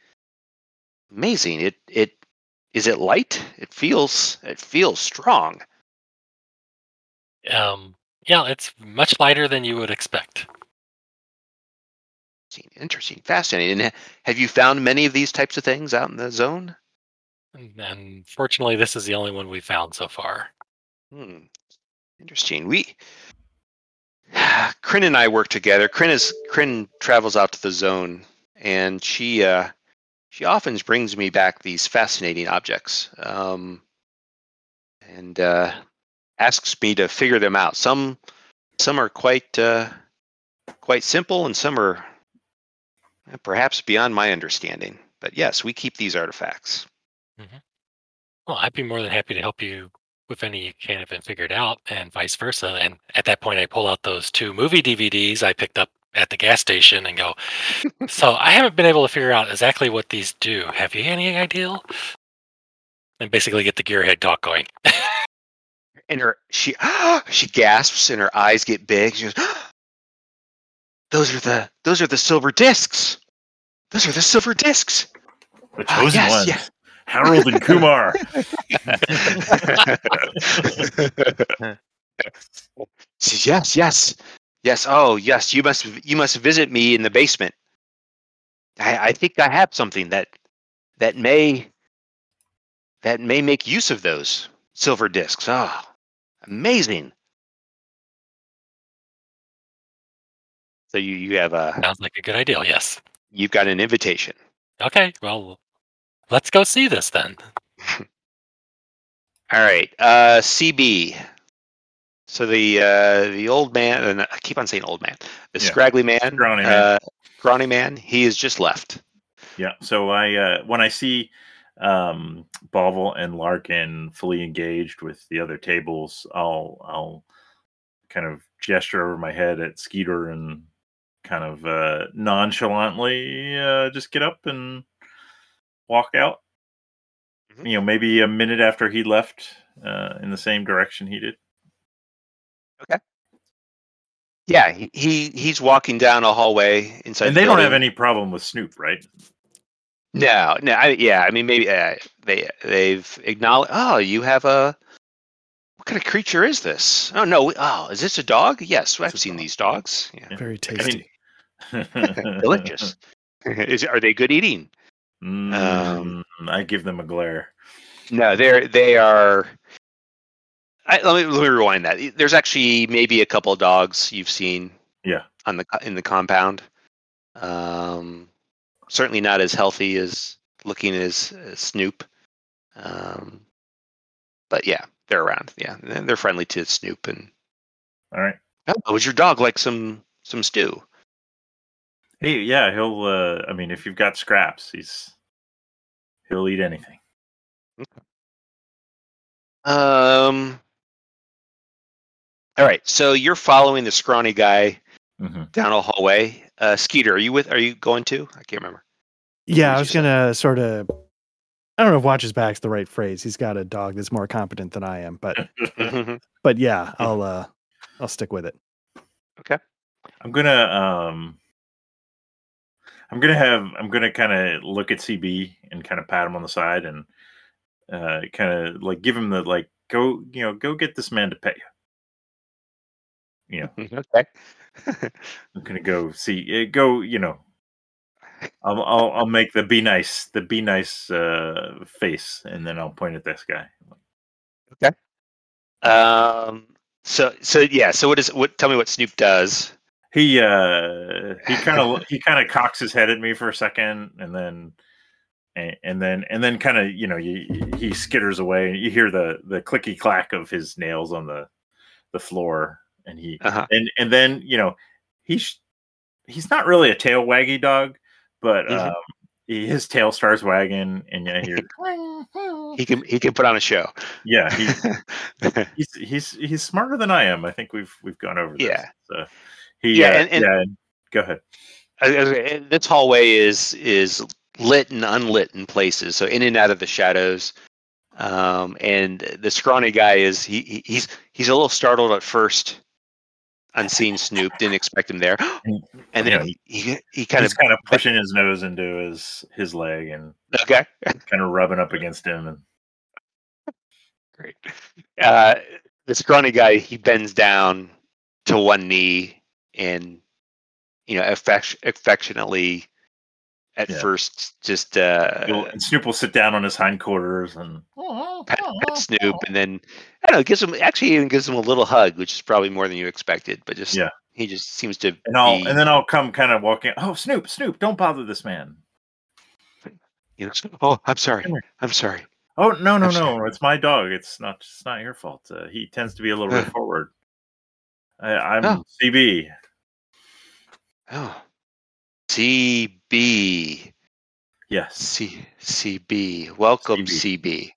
Amazing! It it is it light? It feels it feels strong. Um, yeah, it's much lighter than you would expect. Interesting, interesting, fascinating. And have you found many of these types of things out in the zone? And, fortunately, this is the only one we found so far. Hmm. Interesting. We Kryn and I work together. Kryn is Kryn travels out to the zone and she uh she often brings me back these fascinating objects. Um and uh asks me to figure them out. Some some are quite uh quite simple and some are perhaps beyond my understanding. But yes, we keep these artifacts. Mm-hmm. Well, I'd be more than happy to help you with any you can't even figured out, and vice versa. And at that point, I pull out those two movie DVDs I picked up at the gas station and go, So I haven't been able to figure out exactly what these do. Have you any idea? And basically get the gearhead talk going. and her she she gasps and her eyes get big. She goes, "Those are the those are the silver discs. Those are the silver discs. The Ah, chosen yes, ones. yeah. Harold and Kumar. yes, yes, yes. Oh, yes. You must you must visit me in the basement. I, I think I have something that that may that may make use of those silver discs. Ah, amazing. So you you have a Sounds like a good idea. Yes. you've got an invitation. Okay. Well, let's go see this then. All right, uh, CB. So the uh, the old man, and I keep on saying old man, the Yeah. scraggly man, Scrawny man. uh, scrawny man. He has just left. Yeah. So I uh, when I see um, Bovel and Larkin fully engaged with the other tables, I'll I'll kind of gesture over my head at Skeeter and kind of uh, nonchalantly uh, just get up and walk out. Mhm. You know, maybe a minute after he left uh, in the same direction he did. Okay. Yeah, he, he he's walking down a hallway inside. and the they don't have any problem with Snoop, right? No, no. I, yeah, I mean maybe uh, they they've acknowledged. Oh, you have a. What kind of creature is this? Oh no! Oh, is this a dog? Yes, I've seen dog. these dogs. Yeah, Very I tasty. mean, delicious. is are they good eating? Mm, I give them a glare. No, they're they are. I, let me let me rewind that. There's actually maybe a couple of dogs you've seen. Yeah. On the in the compound, um, certainly not as healthy as looking as, as Snoop. Um, but yeah, they're around. Yeah, they're they're friendly to Snoop. And All right. oh, would your dog like some some stew? Hey, yeah, he'll. Uh, I mean, if you've got scraps, he's he'll eat anything. Um. All right, so you're following the scrawny guy hmm down a hallway. Uh, Skeeter, are you with? Are you going to? I can't remember. Yeah, I was gonna sort of. I don't know if watch his back's the right phrase. He's got a dog that's more competent than I am, but Mhm. but yeah, I'll uh I'll stick with it. Okay. I'm gonna. um I'm gonna have. I'm gonna kind of look at CB and kind of pat him on the side and uh kind of like give him the like go you know go get this man to pay you. You know, okay. I'm gonna go see. uh, Go, you know. I'll I'll, I'll make the be nice the be nice uh, face, and then I'll point at this guy. Okay. Um. So so yeah. So what is what? Tell me what Snoop does. He uh he kind of he kind of cocks his head at me for a second, and then and, and then and then kind of you know you, he skitters away. and You hear the the clicky clack of his nails on the the floor, and he Uh-huh. and and then you know he's he's not really a tail waggy dog, but Mhm. um, his tail starts wagging, and you hear He can he can put on a show. yeah he, he's he's he's smarter than I am. I think we've we've gone over this. Yeah. So he Yeah, uh, and- and- yeah. Go ahead. This hallway is is lit and unlit in places, so in and out of the shadows. Um, and the scrawny guy is he he's he's a little startled at first on seeing Snoop. Didn't expect him there, and Yeah, then he he kind of kind of pushing his nose into his his leg and okay. kind of rubbing up against him. And Great. Uh, the scrawny guy, he bends down to one knee and, you know, affect- affectionately at Yeah. first just uh, he'll- and Snoop will sit down on his hindquarters and pat, pat Snoop and then, I don't know, gives him, actually even gives him a little hug, which is probably more than you expected, but just, Yeah. he just seems to and I'll be, and then I'll come kind of walking. Oh, Snoop, Snoop, don't bother this man. you know, oh, I'm sorry. I'm sorry. Oh no no I'm no! sorry. It's my dog. It's not. It's not your fault. Uh, he tends to be a little bit forward. I, I'm Oh. CB. Oh, CB. Yes, C, CB. Welcome, CB. CB.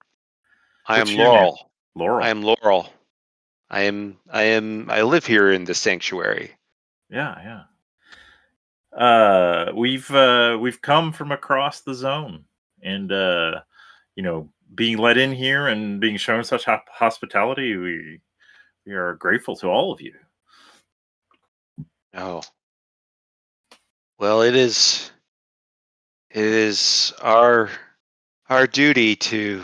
I What's am name? Laurel. Laurel. I am Laurel. I am I am I live here in the sanctuary. Yeah, yeah. Uh, we've uh, we've come from across the zone, and uh, you know, being let in here and being shown such hospitality, we we are grateful to all of you. Oh. Well, it is it is our our duty to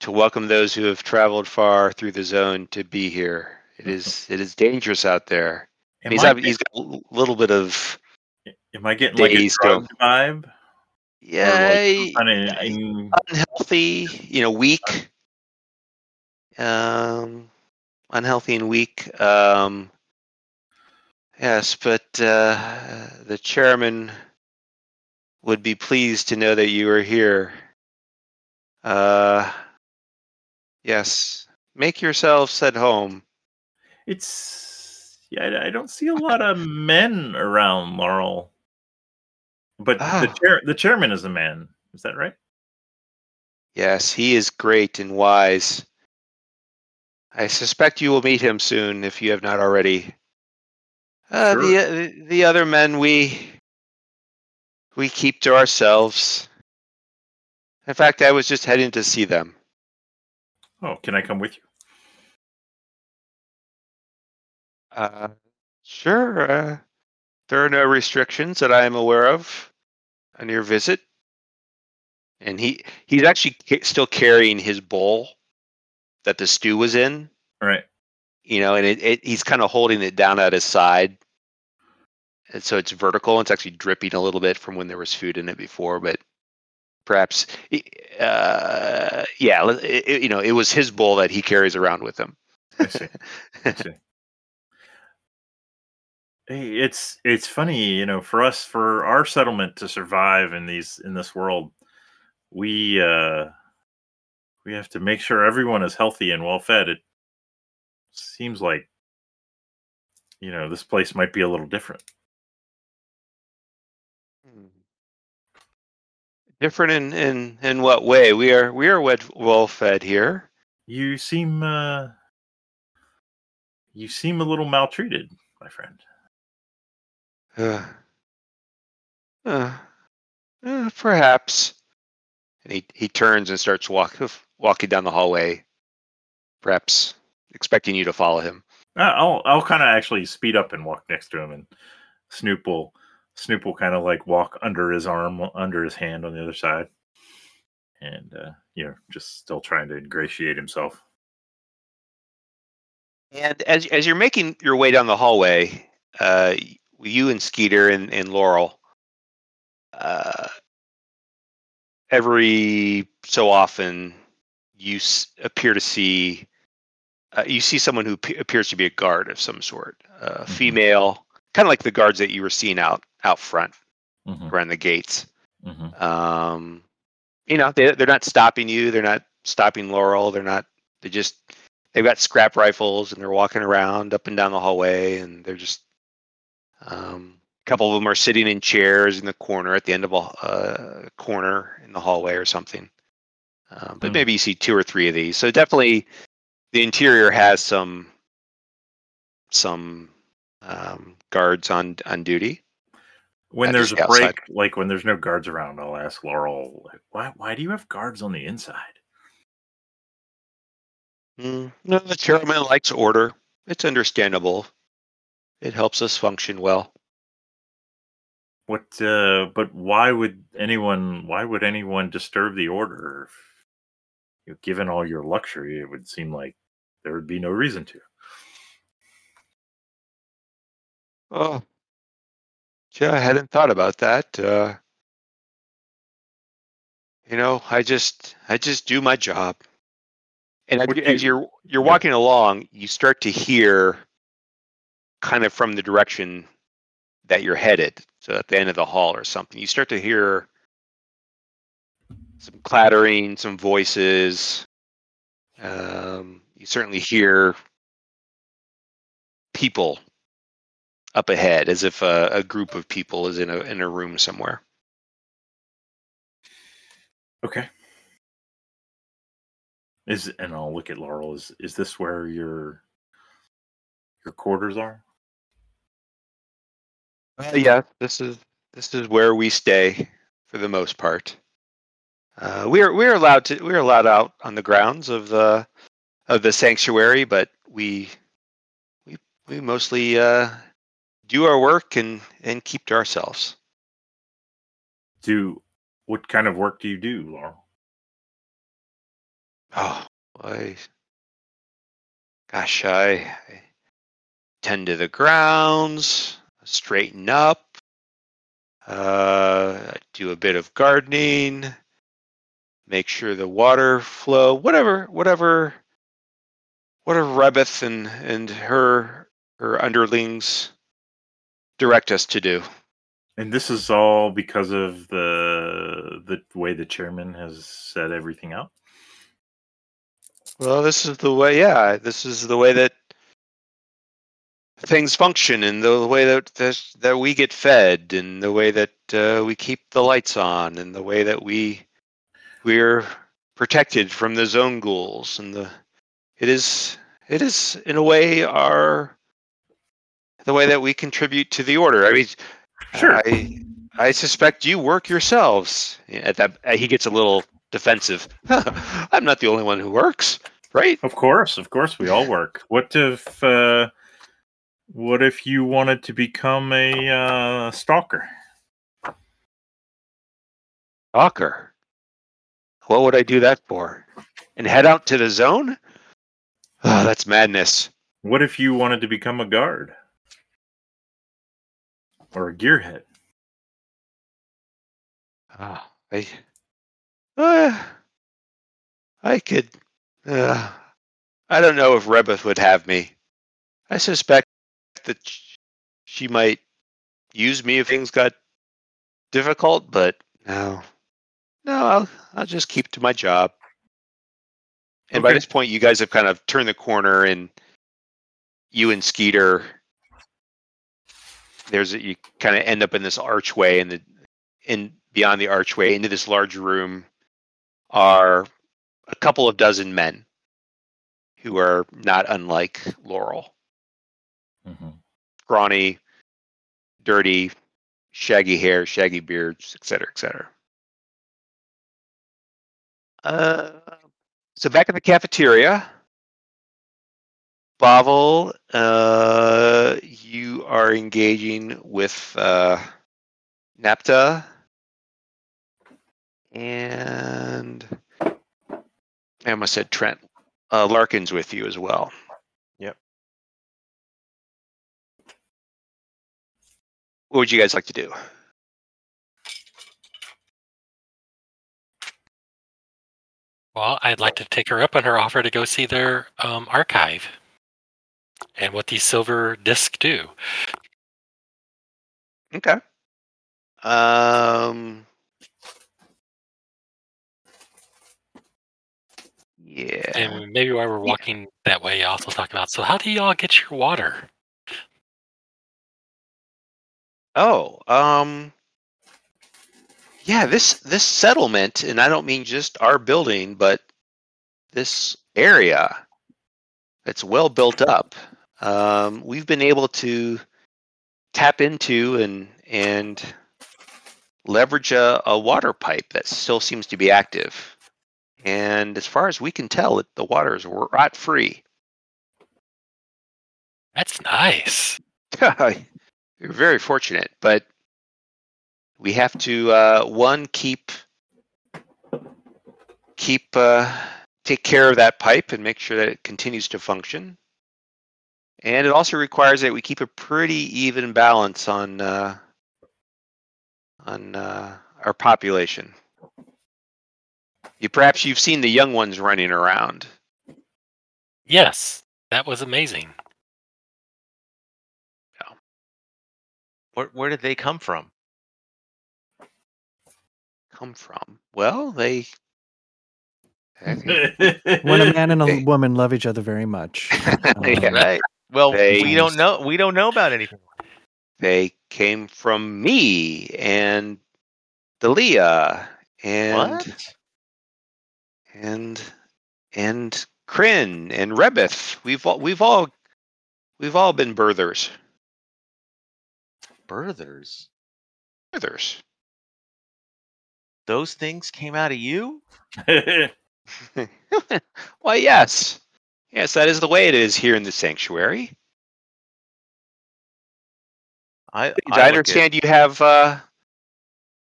to welcome those who have traveled far through the zone to be here. It is it is dangerous out there. Am, He's I, he's got a little bit of am I getting like a drug vibe? yeah Kinda unhealthy, you know, weak. Um, unhealthy and weak. Um, yes, but uh, the chairman would be pleased to know that you are here. Uh, yes, make yourselves at home. It's yeah, I- don't see a lot of men around Laurel. But the Ah. chair, the chairman is a man. Is that right? Yes, he is great and wise. I suspect you will meet him soon if you have not already. Uh, Sure. the the other men we we keep to ourselves. In fact, I was just heading to see them. Oh, can I come with you? Uh, sure. Uh, there are no restrictions that I am aware of on your visit. And he he's actually ca- still carrying his bowl that the stew was in. All right. You know, and it, it he's kind of holding it down at his side, and so it's vertical. It's actually dripping a little bit from when there was food in it before, but perhaps, uh, yeah, it, it- you know, it was his bowl that he carries around with him. I see. I see. It's it's funny, you know, for us for our settlement to survive in these in this world, we uh we have to make sure everyone is healthy and well fed. It seems like you know, this place might be a little different. Different in, in in what way? We are we are well fed here. You seem uh you seem a little maltreated, my friend. Uh, uh, uh, perhaps. And he, he turns and starts walk, walking down the hallway, perhaps expecting you to follow him. I'll I'll kind of actually speed up and walk next to him, and Snoop will Snoop will kind of like walk under his arm, under his hand on the other side, and uh, you know, just still trying to ingratiate himself. And as as you're making your way down the hallway, uh, you and Skeeter and, and Laurel, uh, every so often you s- appear to see uh, you see someone who pe- appears to be a guard of some sort, uh, female, kind of like the guards that you were seeing out out front Mhm, around the gates. mhm. Um, you know, they they're not stopping you. They're not stopping Laurel. They're not. They just they've got scrap rifles and they're walking around up and down the hallway and they're just. Um, a couple of them are sitting in chairs in the corner at the end of a uh, corner in the hallway or something. Um, but Hmm. maybe you see two or three of these. So definitely, the interior has some some um, guards on on duty. When there's a break, like when there's no guards around, I'll ask Laurel, like, "Why? Why do you have guards on the inside?" Mm, no, the chairman likes order. It's understandable. It helps us function well. What? Uh, but why would anyone? Why would anyone disturb the order? If, you know, given all your luxury, it would seem like there would be no reason to. Oh, yeah, I hadn't thought about that. Uh, you know, I just, I just do my job. And as, do as you- you're you're walking along, you start to hear, kind of from the direction that you're headed. So at the end of the hall or something, you start to hear some clattering, some voices. Um, you certainly hear people up ahead, as if a, a group of people is in a in a room somewhere. Okay. Is and I'll look at Laurel. Is is this where your your quarters are? Uh, yeah, this is this is where we stay for the most part. Uh, we are we are allowed to we are allowed out on the grounds of the of the sanctuary, but we we we mostly uh, do our work and and keep to ourselves. Do what kind of work do you do, Laurel? Oh, I, gosh, I, I tend to the grounds, straighten up, uh, do a bit of gardening, make sure the water flow, whatever, whatever, whatever Rebeth and and her her underlings direct us to do. And this is all because of the the way the chairman has set everything up. Well, this is the way. Yeah, this is the way that things function, and the way that that, that we get fed, and the way that uh, we keep the lights on, and the way that we we're protected from the zone ghouls, and the it is it is in a way our the way that we contribute to the order. I mean, Sure. I I suspect you work yourselves. At that, he gets a little defensive. I'm not the only one who works, right? Of course, of course, we all work. What if, uh, what if you wanted to become a uh, stalker? Stalker. What would I do that for? And head out to the zone? Oh, that's madness. What if you wanted to become a guard or a gearhead? Ah, I, uh, I could. Uh, I don't know if Rebeth would have me. I suspect that she might use me if things got difficult, but no, no, I'll I'll just keep to my job. And by this point, you guys have kind of turned the corner, and you and Skeeter, there's a, you kind of end up in this archway, and the in beyond the archway into this large room are a couple of dozen men who are not unlike Laurel. Mm-hmm. scrawny, dirty, shaggy hair, shaggy beards, et cetera, et cetera. Uh, so back in the cafeteria, Bavel, uh, you are engaging with uh, Napta and I almost said Trent. Uh, Larkin's with you as well. Yep. What would you guys like to do? Well, I'd like to take her up on her offer to go see their um, archive and what these silver discs do. Okay. Um. Yeah. And maybe while we're walking that way, I'll also talk about so how do y'all get your water? Oh, um. Yeah, this this settlement, and I don't mean just our building, but this area. It's well built up. Um, we've been able to tap into and and leverage a, a water pipe that still seems to be active. And as far as we can tell, it, the water is rot free. That's nice. You're very fortunate, but we have to uh, one keep keep uh, take care of that pipe and make sure that it continues to function. And it also requires that we keep a pretty even balance on uh, on uh, our population. You perhaps you've seen the young ones running around. Yes, that was amazing. Where, where did they come from? Come from? Well, they. When a man and a Hey. woman love each other very much. um, Yeah. Right. Well, They- we don't know. We don't know about anything. they came from me and Dalia and What? and and Kryn and Rebeth. We've all we've all we've all been birthers. Birthers. Birthers. Those things came out of you? Why yes. Yes, that is the way it is here in the sanctuary. I, I, look at- understand you have uh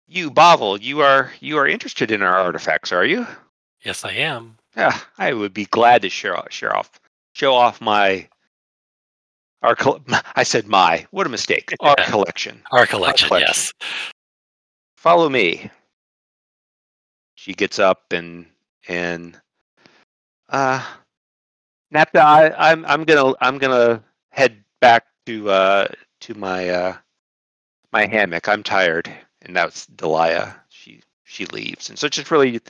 you, Bovel, you are you are interested in our artifacts, are you? Yes, I am. Yeah, I would be glad to share share off show off my our col- I said my what a mistake our collection. Our collection, collection. yes. Follow me. She gets up and and uh Napta, I, I'm I'm gonna I'm gonna head back to uh to my uh my hammock. I'm tired, and that's Delia. She she leaves, and so it's just really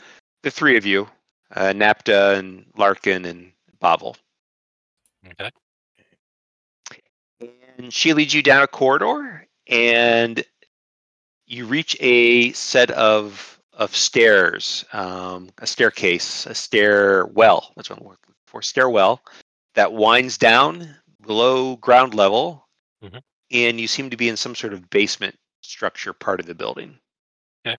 the three of you, uh, Napta and Larkin and Bavel. Okay. And she leads you down a corridor, and you reach a set of of stairs, um, a staircase, a stairwell. That's what I'm looking for. Stairwell that winds down below ground level, Mhm. and you seem to be in some sort of basement structure part of the building. Okay.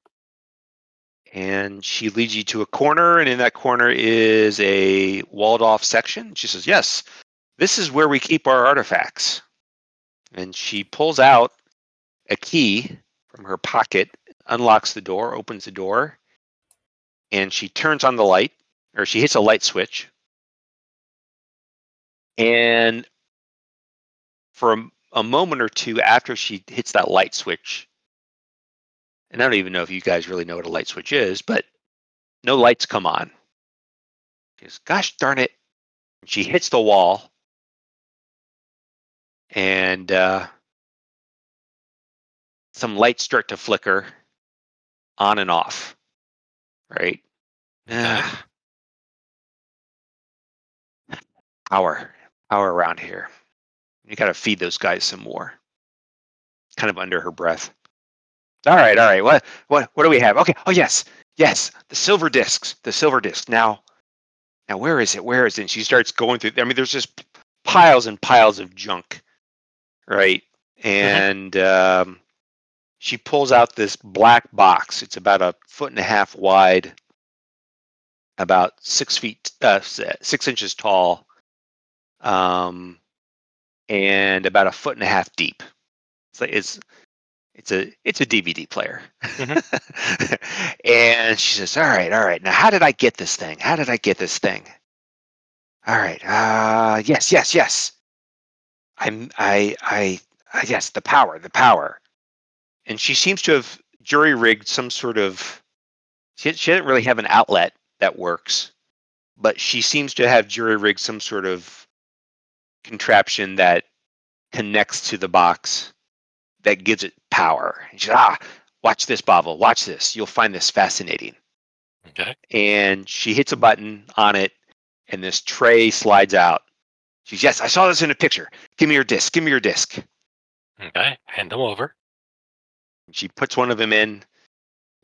And she leads you to a corner, and in that corner is a walled off section. She says, Yes, this is where we keep our artifacts. And she pulls out a key from her pocket, unlocks the door, opens the door, and she turns on the light, or she hits a light switch. And for a, a moment or two after she hits that light switch, and I don't even know if you guys really know what a light switch is, but no lights come on. She goes, Gosh darn it. She hits the wall and uh, some lights start to flicker on and off. Right? Power, power around here. You got to feed those guys some more. Kind of under her breath. All right, all right. What, what, what do we have? Okay. Oh yes, yes. The silver discs. The silver disc. Now, now where is it? Where is it? And she starts going through. I mean, there's just piles and piles of junk, right? And um, she pulls out this black box. It's about a foot and a half wide, about six feet, uh, six inches tall, um, and about a foot and a half deep. It's like it's it's a it's a DVD player. and she says, "All right, all right. Now, how did I get this thing? How did I get this thing? All right. Uh, yes, yes, yes. I'm I I yes, the power, the power." And she seems to have jury rigged some sort of. She, she didn't really have an outlet that works, but she seems to have jury rigged some sort of contraption that connects to the box that gives it power. And she said, ah, watch this, Bavel. Watch this. You'll find this fascinating. Okay. And she hits a button on it, and this tray slides out. She's, yes, I saw this in a picture. Give me your disc. Give me your disc. Okay. Hand them over. She puts one of them in,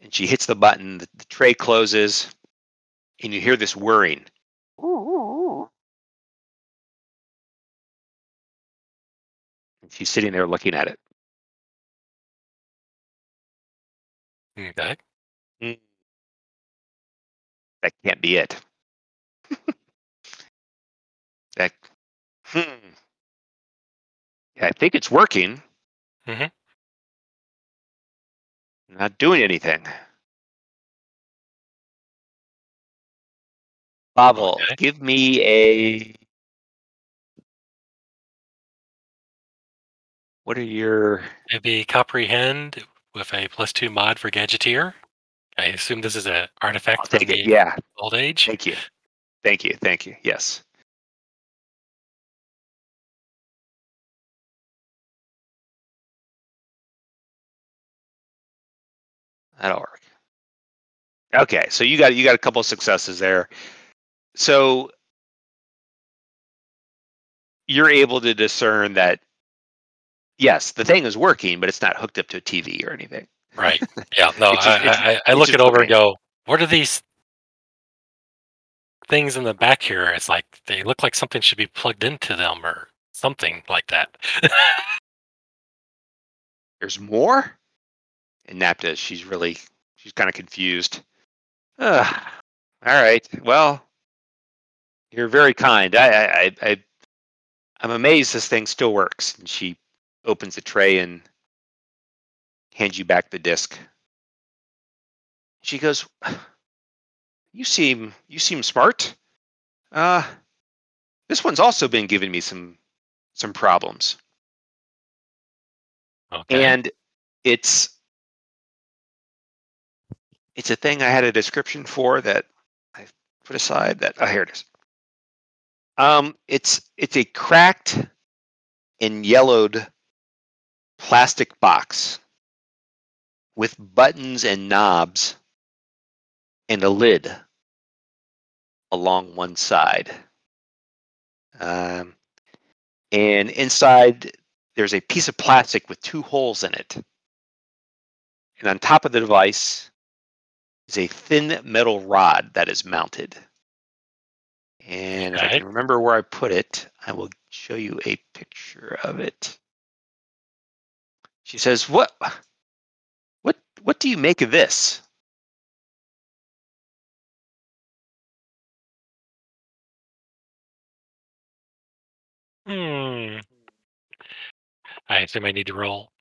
and she hits the button. The, the tray closes, and you hear this whirring. And she's sitting there looking at it. Okay. That can't be it. that, hmm. Yeah, I think it's working. Mhm. Not doing anything. Bavel, Okay. give me a. What are your? It'd be comprehend with a plus two mod for Gadgeteer. I assume this is an artifact from take it. the Yeah. old age. Thank you. Thank you. Thank you. Yes. That'll work. Okay, so you got you got a couple of successes there. So you're able to discern that yes, the thing is working, but it's not hooked up to a TV or anything. Right. Yeah. No, just- I, I, I look it over and go, what are these things in the back here? It's like they look like something should be plugged into them or something like that. There's more? And Napta, she's really she's kind of confused. Ugh. all right. Well, you're very kind. I, I, I, I I'm amazed this thing still works. And she opens the tray and hands you back the disc. She goes, "You seem you seem smart. Uh, this one's also been giving me some some problems, Okay. and it's it's a thing I had a description for that I put aside. That oh, here it is. Um, it's it's a cracked and yellowed plastic box with buttons and knobs and a lid along one side. Um, and inside, there's a piece of plastic with two holes in it. And on top of the device is a thin metal rod that is mounted. And if I can remember where I put it, I will show you a picture of it. She says, "What, what, what do you make of this?" Hmm. I assume I need to roll.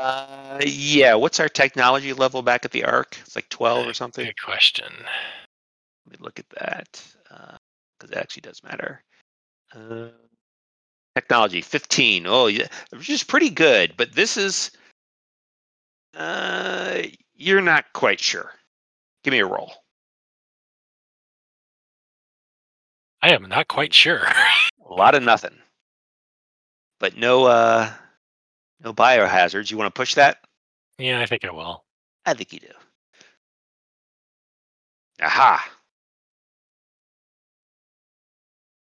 Uh, yeah. What's our technology level back at the Ark? It's like twelve or something. Good question. Let me look at that because it actually does matter. Uh, technology 15. Oh, yeah, which is pretty good, but this is uh, you're not quite sure. Give me a roll. I am not quite sure. A lot of nothing, but no uh, no biohazards. You want to push that? yeah, I think I will. I think you do. Aha.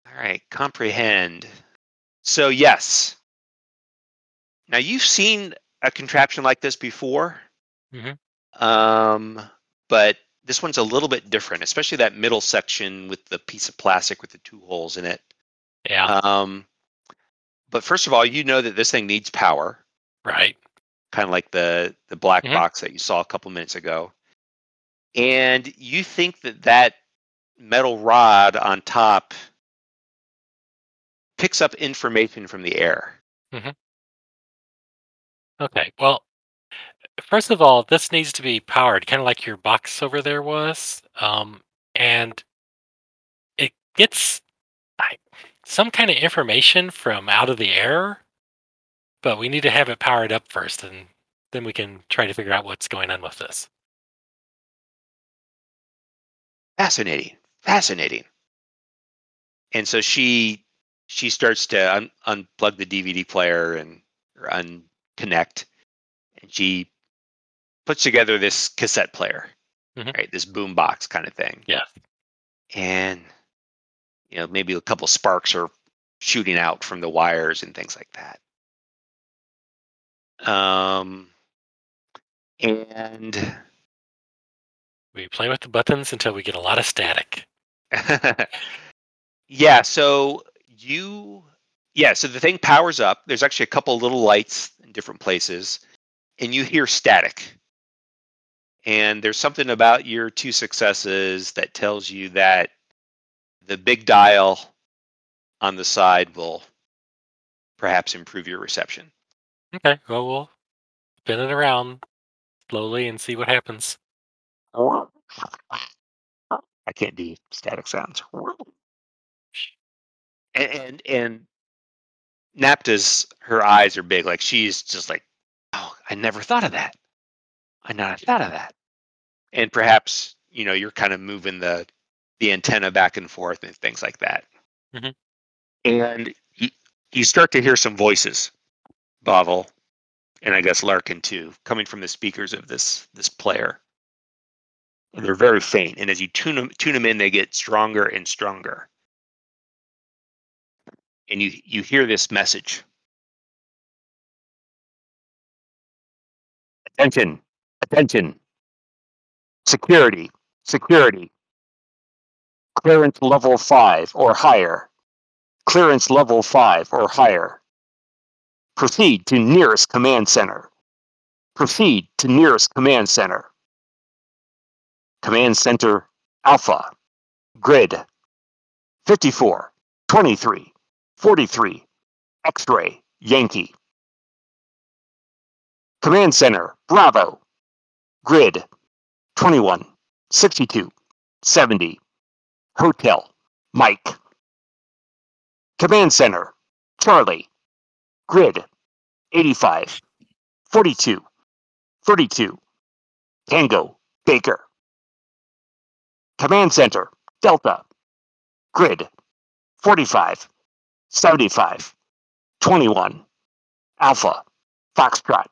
All right, comprehend. So, yes. Now, you've seen a contraption like this before. Mhm. Um, but this one's a little bit different, especially that middle section with the piece of plastic with the two holes in it. Yeah. Um, but first of all, you know that this thing needs power right. kind of like the the black Mhm. box that you saw a couple minutes ago. And you think that that metal rod on top picks up information from the air. Okay. Well, first of all, this needs to be powered, kind of like your box over there was. Um, and it gets I, some kind of information from out of the air, but we need to have it powered up first, and then we can try to figure out what's going on with this. Fascinating, fascinating. And so she she starts to un- unplug the DVD player and unconnect, and she puts together this cassette player, Mhm. right? This boom box kind of thing. Yeah. and you know maybe a couple sparks are shooting out from the wires and things like that. Um and We play with the buttons until we get a lot of static. yeah so you yeah so the thing powers up. There's actually a couple little lights in different places and you hear static. And there's something about your two successes that tells you that the big dial on the side will perhaps improve your reception Okay. Well, we'll spin it around slowly and see what happens. I can't do static sounds. And and, and Napta's her eyes are big, like she's just like, oh, I never thought of that. I never thought of that. And perhaps you know you're kind of moving the the antenna back and forth and things like that. Mhm. And you, you start to hear some voices, Bavel, and I guess Larkin too, coming from the speakers of this this player. And they're very faint. And as you tune them tune them in, they get stronger and stronger. And you you hear this message. Attention, attention. Security, security. Clearance level five or higher. Clearance level five or higher. Proceed to nearest command center. Proceed to nearest command center. Command Center Alpha, Grid 54, 23, 43, X ray, Yankee. Command Center Bravo, Grid 21 62 70. Hotel Mike. Command Center Charlie. Grid 85 42 32. Tango Baker. Command Center Delta. Grid 45 75 21. Alpha Foxtrot.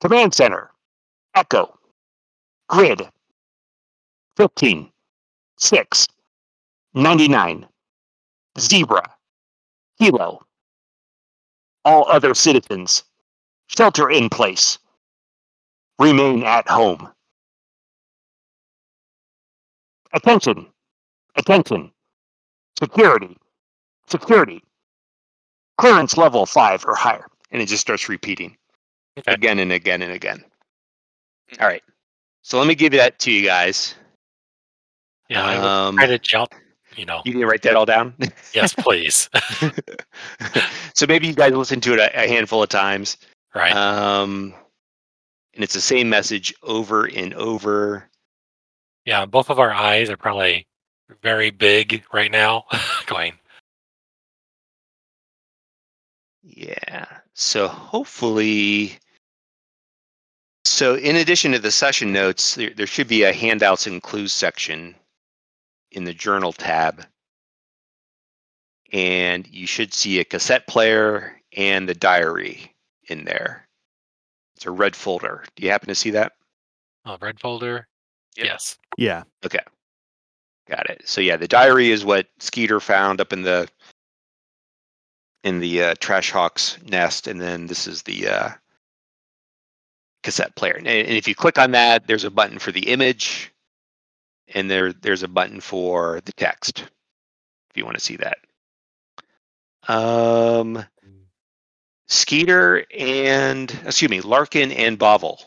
Command Center Echo. Grid 15 6 99 Zebra Kilo. All other citizens shelter in place. Remain at home. Attention attention. Security security. Clearance level 5 or higher. And it just starts repeating. Okay. again and again and again. Mm. All right. So let me give that to you guys Yeah, I would um, try to jump. You know, you need to write that all down yes, please. so maybe you guys listen to it a, a handful of times right. um, and it's the same message over and over yeah, both of our eyes are probably very big right now. Going. Yeah. So hopefully, so in addition to the session notes, there, there should be a handouts and clues section in the journal tab. And you should see a cassette player and the diary in there. It's a red folder. Do you happen to see that? Oh, red folder. Yep. Yes. Yeah. Okay. Got it. So yeah, the diary is what Skeeter found up in the in the uh, trash hawk's nest, and then this is the uh, cassette player. And, and if you click on that, there's a button for the image, and there there's a button for the text. If you want to see that. Um, Skeeter and excuse me, Larkin and Bovel.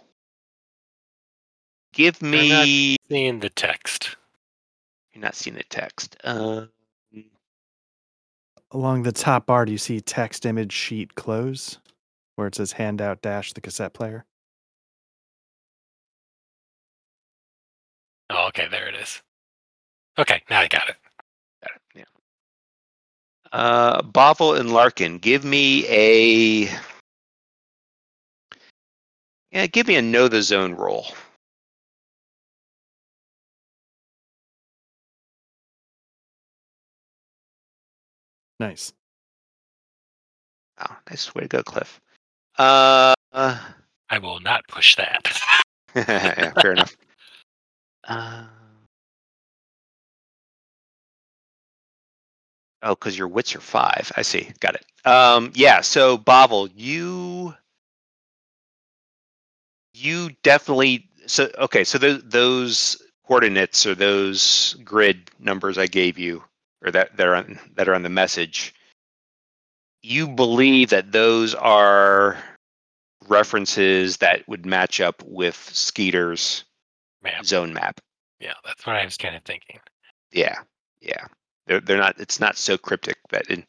Give not- me. Seeing the text. You're not seeing the text. Uh, Along the top bar, do you see text image sheet close where it says handout dash the cassette player? Oh, okay, there it is. Okay, now I got it. Got it, Yeah. Uh, Bovel and Larkin, give me a. Yeah, give me a know the zone roll. Nice. Oh, nice way to go, Cliff. Uh, I will not push that. yeah, fair enough. Uh, oh, because your wits are five. I see. Got it. Um, yeah. So, Bovel, you you definitely. So, okay. So those those coordinates or those grid numbers I gave you, or that that are on that are on the message. You believe that those are references that would match up with Skeeter's Map. zone map. Yeah, that's what I was kind of thinking. Yeah, yeah. They're they're not. It's not so cryptic that in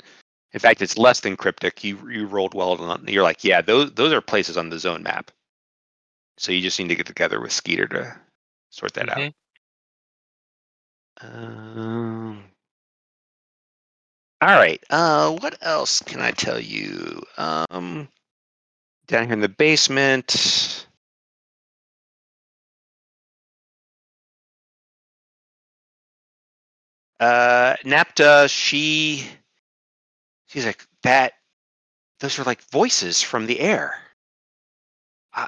in fact it's less than cryptic. You you rolled well on. You're like, yeah, those those are places on the zone map. So you just need to get together with Skeeter to sort that out. Mhm. Um. All right. Uh, what else can I tell you? Um, down here in the basement. Uh, Napta, she, she's like that. Those are like voices from the air. I,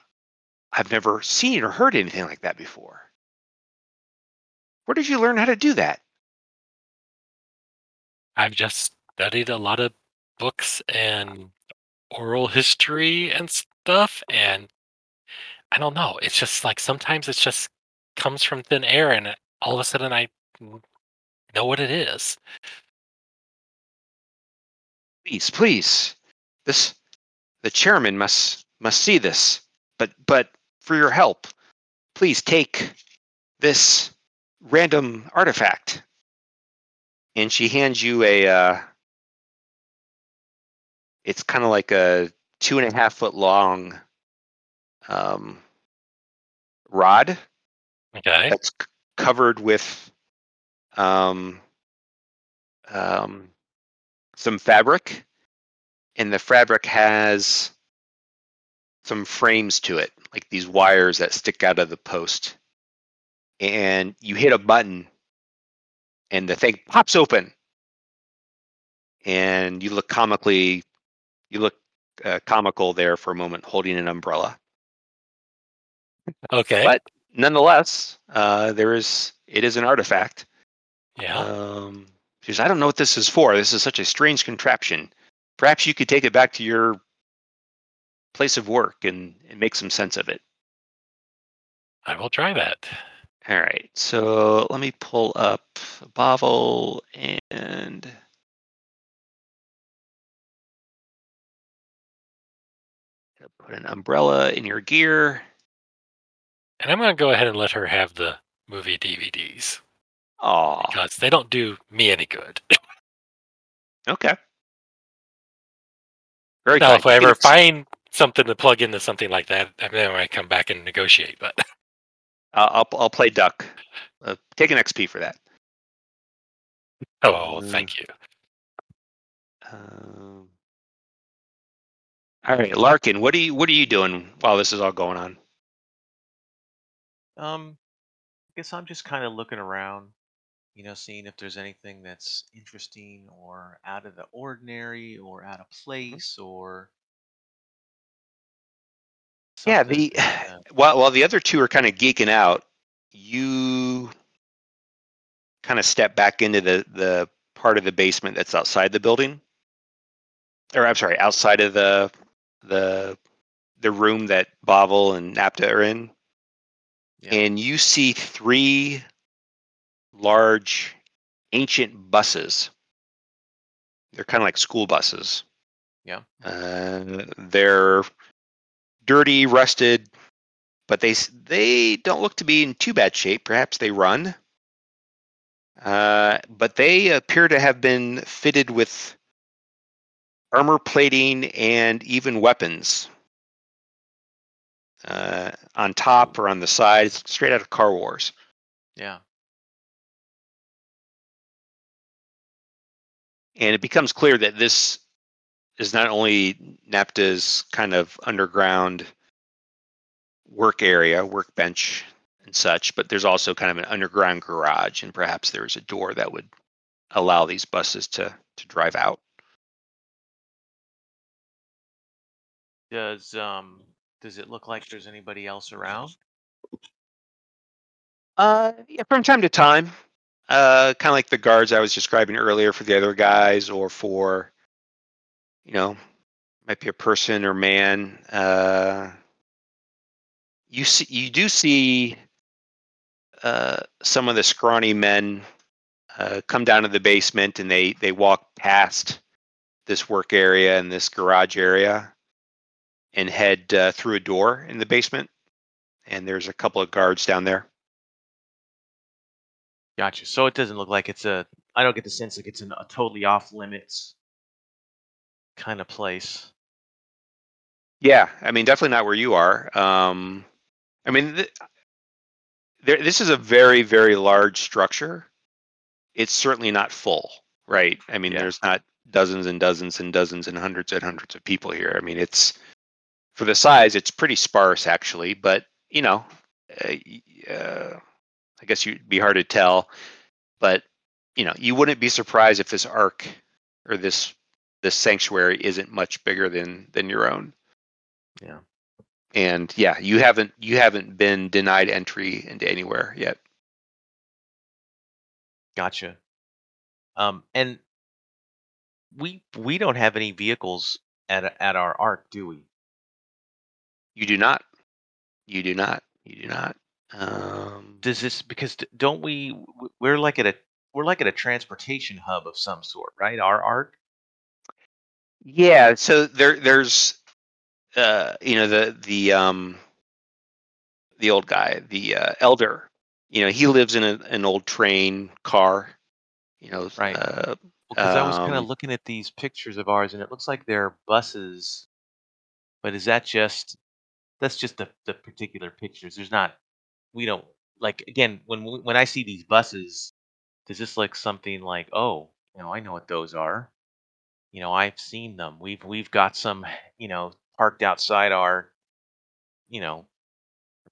I've never seen or heard anything like that before. Where did you learn how to do that? I've just studied a lot of books and oral history and stuff, and I don't know. It's just like sometimes it just comes from thin air, and all of a sudden I know what it is. please please this the chairman must must see this but but for your help please take this random artifact and she hands you a uh it's kind of like a two and a half foot long um rod Okay. that's c- covered with um, um, some fabric, and the fabric has some frames to it, like these wires that stick out of the post. And you hit a button, and the thing pops open, and you look comically, you look uh, comical there for a moment, holding an umbrella. Okay. But nonetheless, uh, there is it is an artifact. Yeah. Um, she says, I don't know what this is for. This is such a strange contraption. Perhaps you could take it back to your place of work and, and make some sense of it. I will try that. All right. So let me pull up Bavel and put an umbrella in your gear. And I'm going to go ahead and let her have the movie DVDs Oh, because they don't do me any good. okay. Very now, kind. if I ever Phoenix, find something to plug into something like that, then I might come back and negotiate. But uh, I'll I'll play Duck. Uh, take an XP for that. oh, thank you. Um, all right, Larkin, what are you what are you doing while this is all going on? Um, I guess I'm just kind of looking around, you know, seeing if there's anything that's interesting or out of the ordinary or out of mm-hmm. place or. Yeah, something the that. while while the other two are kind of geeking out, you kind of step back into the the part of the basement that's outside the building, or I'm sorry, outside of the the the room that Bavel and Napta are in, Yeah. and you see three large ancient buses. They're kind of like school buses. Yeah. Uh, they're dirty, rusted, but they they don't look to be in too bad shape. Perhaps they run. Uh, but they appear to have been fitted with armor plating and even weapons uh, on top or on the sides, straight out of Car Wars. Yeah. And it becomes clear that this is not only NAPTA's kind of underground work area, workbench, and such, but there's also kind of an underground garage, and perhaps there's a door that would allow these buses to to drive out. Does um does it look like there's anybody else around? Uh, yeah, from time to time, uh, kind of like the guards I was describing earlier for the other guys, or for, you know, might be a person or man. Uh, you see, you do see uh, some of the scrawny men uh, come down to the basement, and they they walk past this work area and this garage area, and head uh, through a door in the basement. And there's a couple of guards down there. Gotcha. So it doesn't look like it's a. I don't get the sense like it's an, a totally off limits kind of place. Yeah, I mean, definitely not where you are. Um, I mean, th- there, this is a very, very large structure. It's certainly not full, right? I mean, Yeah. there's not dozens and dozens and dozens and hundreds and hundreds of people here. I mean, it's for the size, it's pretty sparse actually. But you know, uh, uh, I guess you'd be hard to tell. But you know, you wouldn't be surprised if this ark or this this sanctuary isn't much bigger than than your own Yeah. and yeah you haven't you haven't been denied entry into anywhere yet Gotcha. Um, and we we don't have any vehicles at at our ark, do we? you do not you do not you do not um Does this because don't we? We're like at a we're like at a transportation hub of some sort, right? Our ark. yeah so there there's uh you know the the um the old guy the uh, elder you know he lives in a, an old train car you know Right. uh, Because I was kind of Um, looking at these pictures of ours, and it looks like they're buses. But is that just that's just the the particular pictures? There's not we don't like again when we- when I see these buses, does this look something like oh you know I know what those are, you know I've seen them. We've we've got some you know parked outside our you know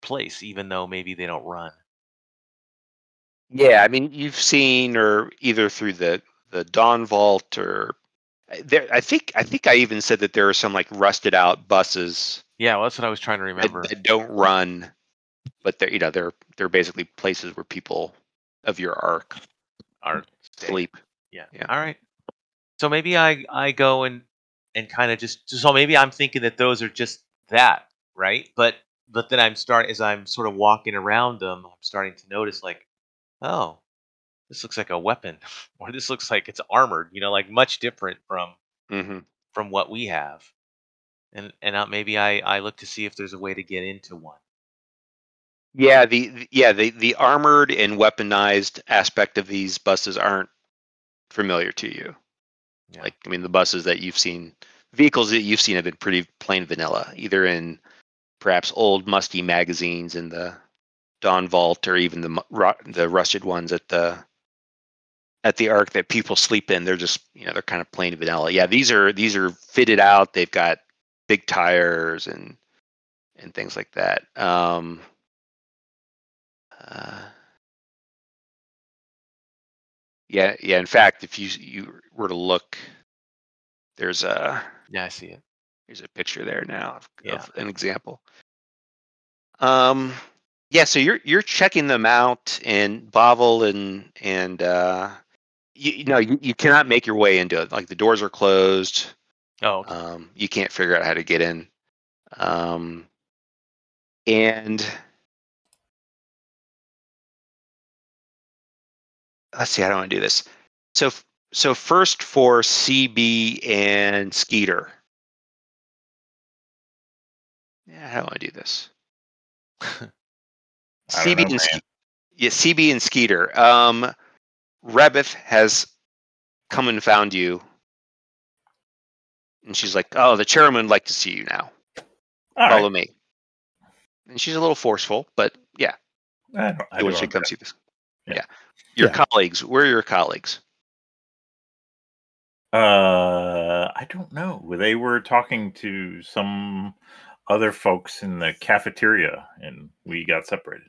place even though maybe they don't run. Yeah, I mean, you've seen, or either through the the Dawn Vault, or uh, there. I think I think I even said that there are some like rusted out buses Yeah, well, that's what I was trying to that, remember. that don't run, but they're you know they're they're basically places where people of your ark are stay. sleep. Yeah. Yeah. All right. So maybe I I go and and kind of just so maybe I'm thinking that those are just that, right? But but then I'm start as I'm sort of walking around them, I'm starting to notice like, oh, this looks like a weapon, or this looks like it's armored. You know, like much different from hmm from what we have. And and maybe I I look to see if there's a way to get into one. Yeah, the the- yeah the the armored and weaponized aspect of these buses aren't familiar to you. Yeah. Like I mean, the buses that you've seen, vehicles that you've seen have been pretty plain vanilla, either in perhaps old musty magazines in the Dawn Vault, or even the the rusted ones at the at the Ark that people sleep in. They're just you know they're kind of plain vanilla. Yeah, these are these are fitted out. They've got big tires and and things like that. Um, uh, yeah, yeah. In fact, if you you were to look, there's a Yeah, I see it. here's a picture there now of, Yeah. of an example. Um, yeah. So you're you're checking them out, and Bavel and and uh, you, you know you, you cannot make your way into it. Like the doors are closed. Oh, okay. Um, you can't figure out how to get in. Um, and let's see, I don't want to do this? So, so first for CB and Skeeter. Yeah, how do I do this? Don't CB know, and man. Ske- yeah, CB and Skeeter. Um, Rebeth has come and found you, and she's like, "Oh, the chairman would like to see you now. All Follow right. me." And she's a little forceful, but yeah, I, don't- I when do she our comes see this. Yeah. Yeah. Your Yeah. colleagues. Where are your colleagues? Uh, I don't know. They were talking to some other folks in the cafeteria, and we got separated.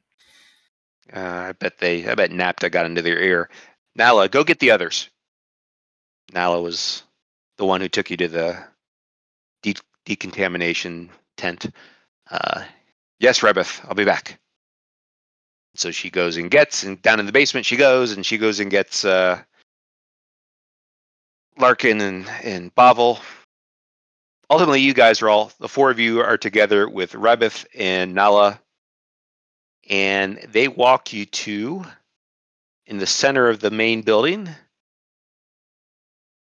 Uh, I bet they. I bet Napta got into their ear. Nala, go get the others. Nala was the one who took you to the de- decontamination tent. Uh, yes, Rebeth, I'll be back. So she goes and gets, and down in the basement she goes, and she goes and gets uh, Larkin and and Bavel. Ultimately, you guys are all the four of you are together with Rebeth and Nala, and they walk you to in the center of the main building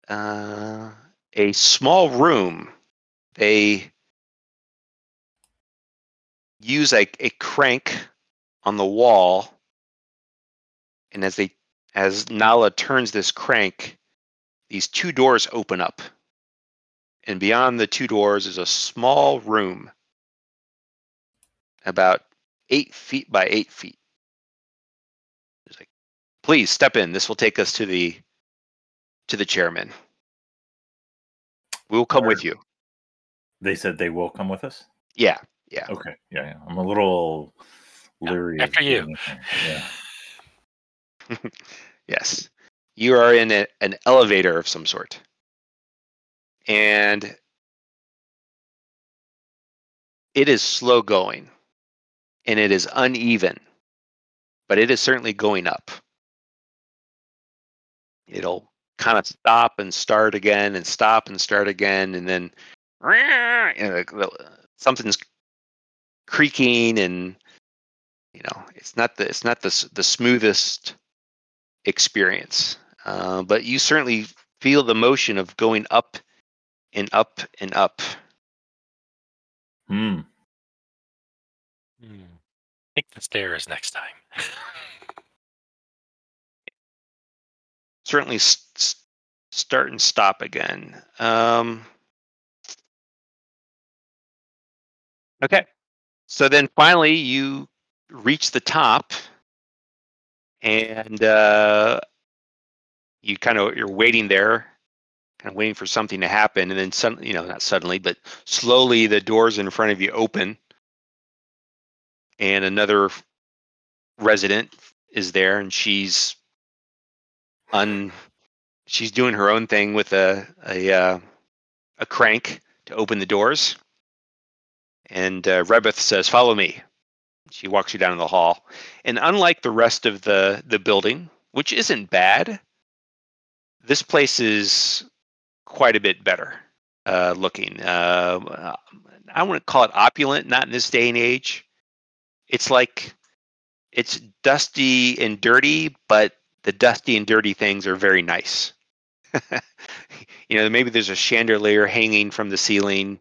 uh, a small room. They use a, a crank on the wall, and as they as Nala turns this crank, these two doors open up, and beyond the two doors is a small room, about eight feet by eight feet. It's like, please step in. This will take us to the to the chairman. We will come with you. They said they will come with us. Yeah, yeah. Okay, yeah, yeah. I'm a little leery. of after you. Yeah. Yes. You are in a, an elevator of some sort. And it is slow going and it is uneven, but it is certainly going up. It'll kind of stop and start again and stop and start again and then you know, something's creaking and you know it's not the it's not the the smoothest experience. Uh, but you certainly feel the motion of going up and up and up. Hmm. Hmm. Take the stairs next time. Certainly s- s- start and stop again. Um, okay. So then finally you reach the top, and uh, you kind of you're waiting there, kind of waiting for something to happen, and then suddenly, you know, not suddenly, but slowly the doors in front of you open, and another resident is there, and she's un she's doing her own thing with a a uh, a crank to open the doors. And uh, Rebeth says, "Follow me." She walks you down the hall, and unlike the rest of the the building, which isn't bad, this place is quite a bit better uh, looking. Uh, I wouldn't call it opulent, not in this day and age. It's like it's dusty and dirty, but the dusty and dirty things are very nice. you know, maybe there's a chandelier hanging from the ceiling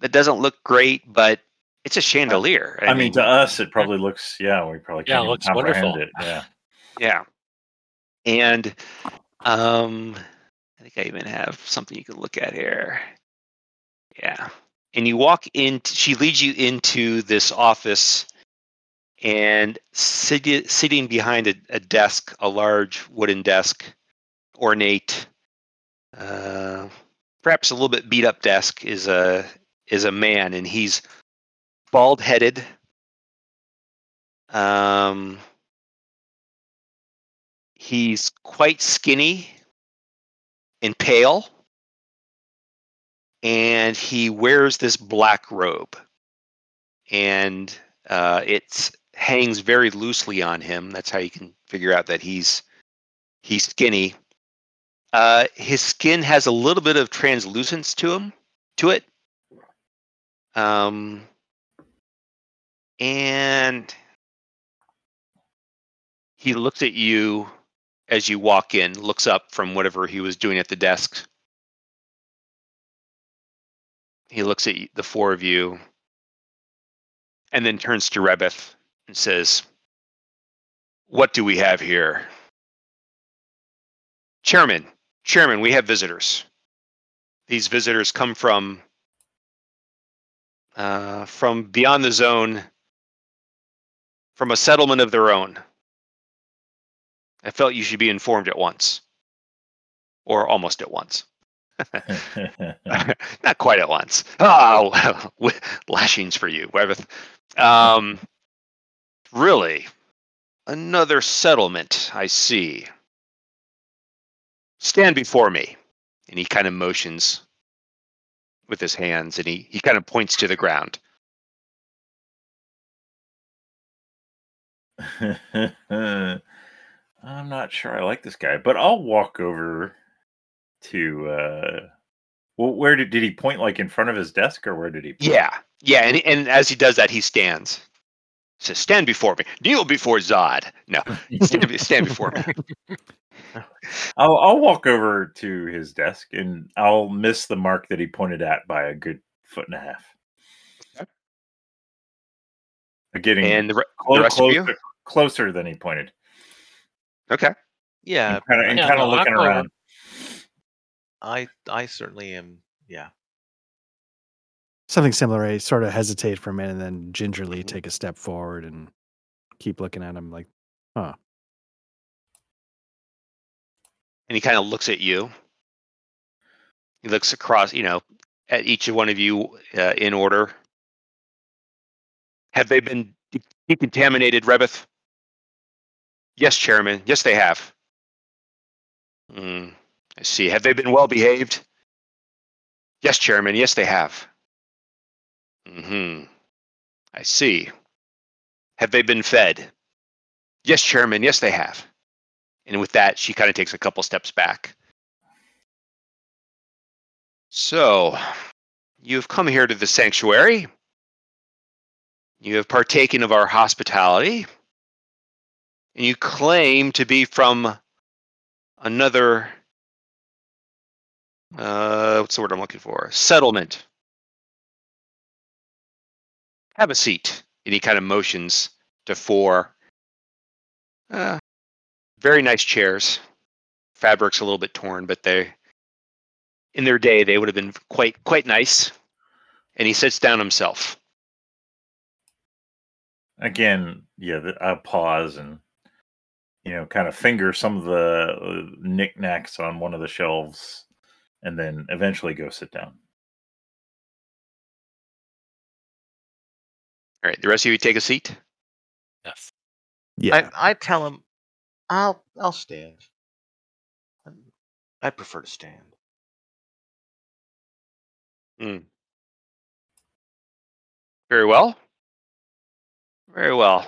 that doesn't look great, but it's a chandelier. I, mean, to us, it probably looks. Yeah, we probably Yeah, can't it even looks wonderful. it. Yeah. yeah. And um, I think I even have something you can look at here. Yeah. And you walk in. She leads you into this office, and sit, sitting behind a, a desk, a large wooden desk, ornate, uh, perhaps a little bit beat up desk, is a is a man, and he's bald headed. Um, he's quite skinny and pale, and he wears this black robe, and uh, it hangs very loosely on him. That's how you can figure out that he's he's skinny. Uh, his skin has a little bit of translucence to him, to it. Um, and he looks at you as you walk in, looks up from whatever he was doing at the desk. He looks at the four of you and then turns to Rebeth and says, What do we have here? Chairman, Chairman, we have visitors. These visitors come from uh, from beyond the zone, from a settlement of their own. I felt you should be informed at once, or almost at once. Not quite at once. Oh, lashings for you, Webeth. Um, really, another settlement. I see. Stand before me, and he kind of motions with his hands, and he he kind of points to the ground. I'm not sure I like this guy, but I'll walk over to. uh Well, where did did he point? Like in front of his desk, or where did he? Point? Yeah, yeah, and and as he does that, he stands. Says, "Stand before me. Kneel before Zod." No, stand, stand before me. I'll I'll walk over to his desk and I'll miss the mark that he pointed at by a good foot and a half. Okay. Getting And the, re- the rest of you. Closer than he pointed. Okay. Yeah, and kind of, and Yeah, kind of no, looking go around. I I certainly am. Yeah. Something similar. I sort of hesitate for a minute and then gingerly Mhm. take a step forward and keep looking at him like, huh. And he kind of looks at you. He looks across, you know, at each one of you uh, in order. Have they been decontaminated, Rebeth? Yes, Chairman. Yes, they have. Hmm. I see. Have they been well behaved? Yes, Chairman. Yes, they have. Hmm. I see. Have they been fed? Yes, Chairman. Yes, they have. And with that, she kind of takes a couple steps back. So, you've come here to the sanctuary. You have partaken of our hospitality. And you claim to be from another, uh, what's the word I'm looking for? Settlement. Have a seat. He kind of motions to four uh, very nice chairs. Fabric's a little bit torn, but they, in their day, they would have been quite quite nice. And he sits down himself. again, yeah, I pause and you know, kind of finger some of the uh, knickknacks on one of the shelves, and then eventually go sit down. All right, the rest of you take a seat. Yes. Yeah. I, I tell him, I'll I'll stand. I prefer to stand. Very well. Very well.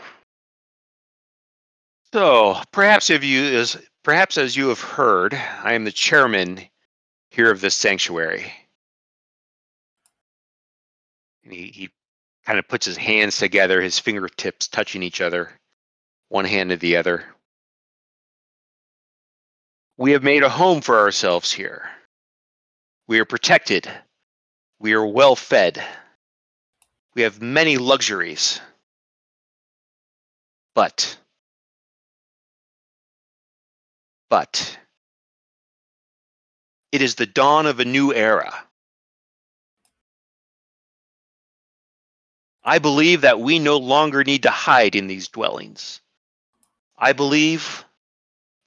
So, perhaps if you is perhaps as you have heard, I am the chairman here of this sanctuary. And he, he kind of puts his hands together, his fingertips touching each other, one hand to the other. We have made a home for ourselves here. We are protected. We are well fed. We have many luxuries. But, but, it is the dawn of a new era. I believe that we no longer need to hide in these dwellings. I believe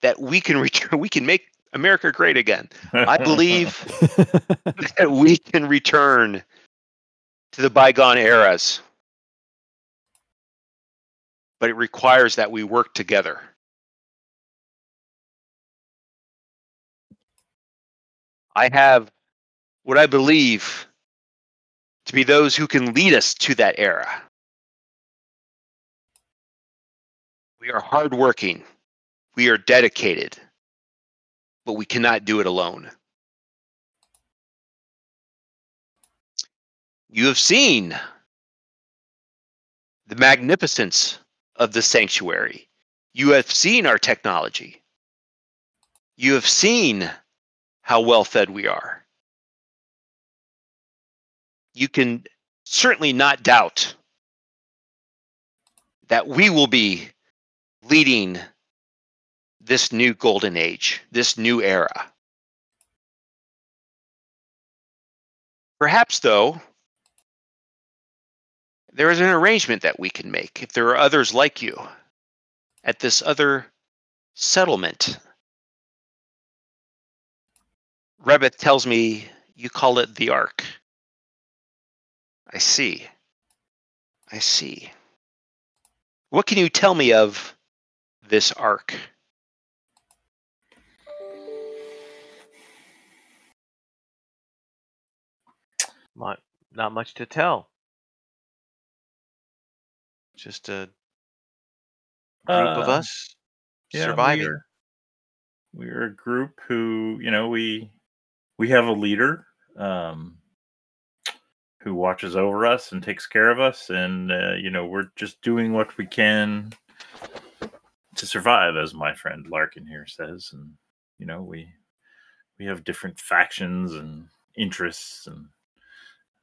that we can return, we can make America great again. I believe that we can return to the bygone eras. But it requires that we work together. I have what I believe to be those who can lead us to that era. We are hardworking, we are dedicated, but we cannot do it alone. You have seen the magnificence of the sanctuary. You have seen our technology. You have seen how well fed we are. You can certainly not doubt that we will be leading this new golden age, this new era. Perhaps, though, there is an arrangement that we can make if there are others like you at this other settlement. Rebeth tells me you call it the Ark. I see. I see. What can you tell me of this Ark? Not, not much to tell. Just a group of Uh, us yeah, surviving. We're, we're a group who, you know, we we have a leader um, who watches over us and takes care of us, and uh, you know, we're just doing what we can to survive, as my friend Larkin here says, and you know, we we have different factions and interests and.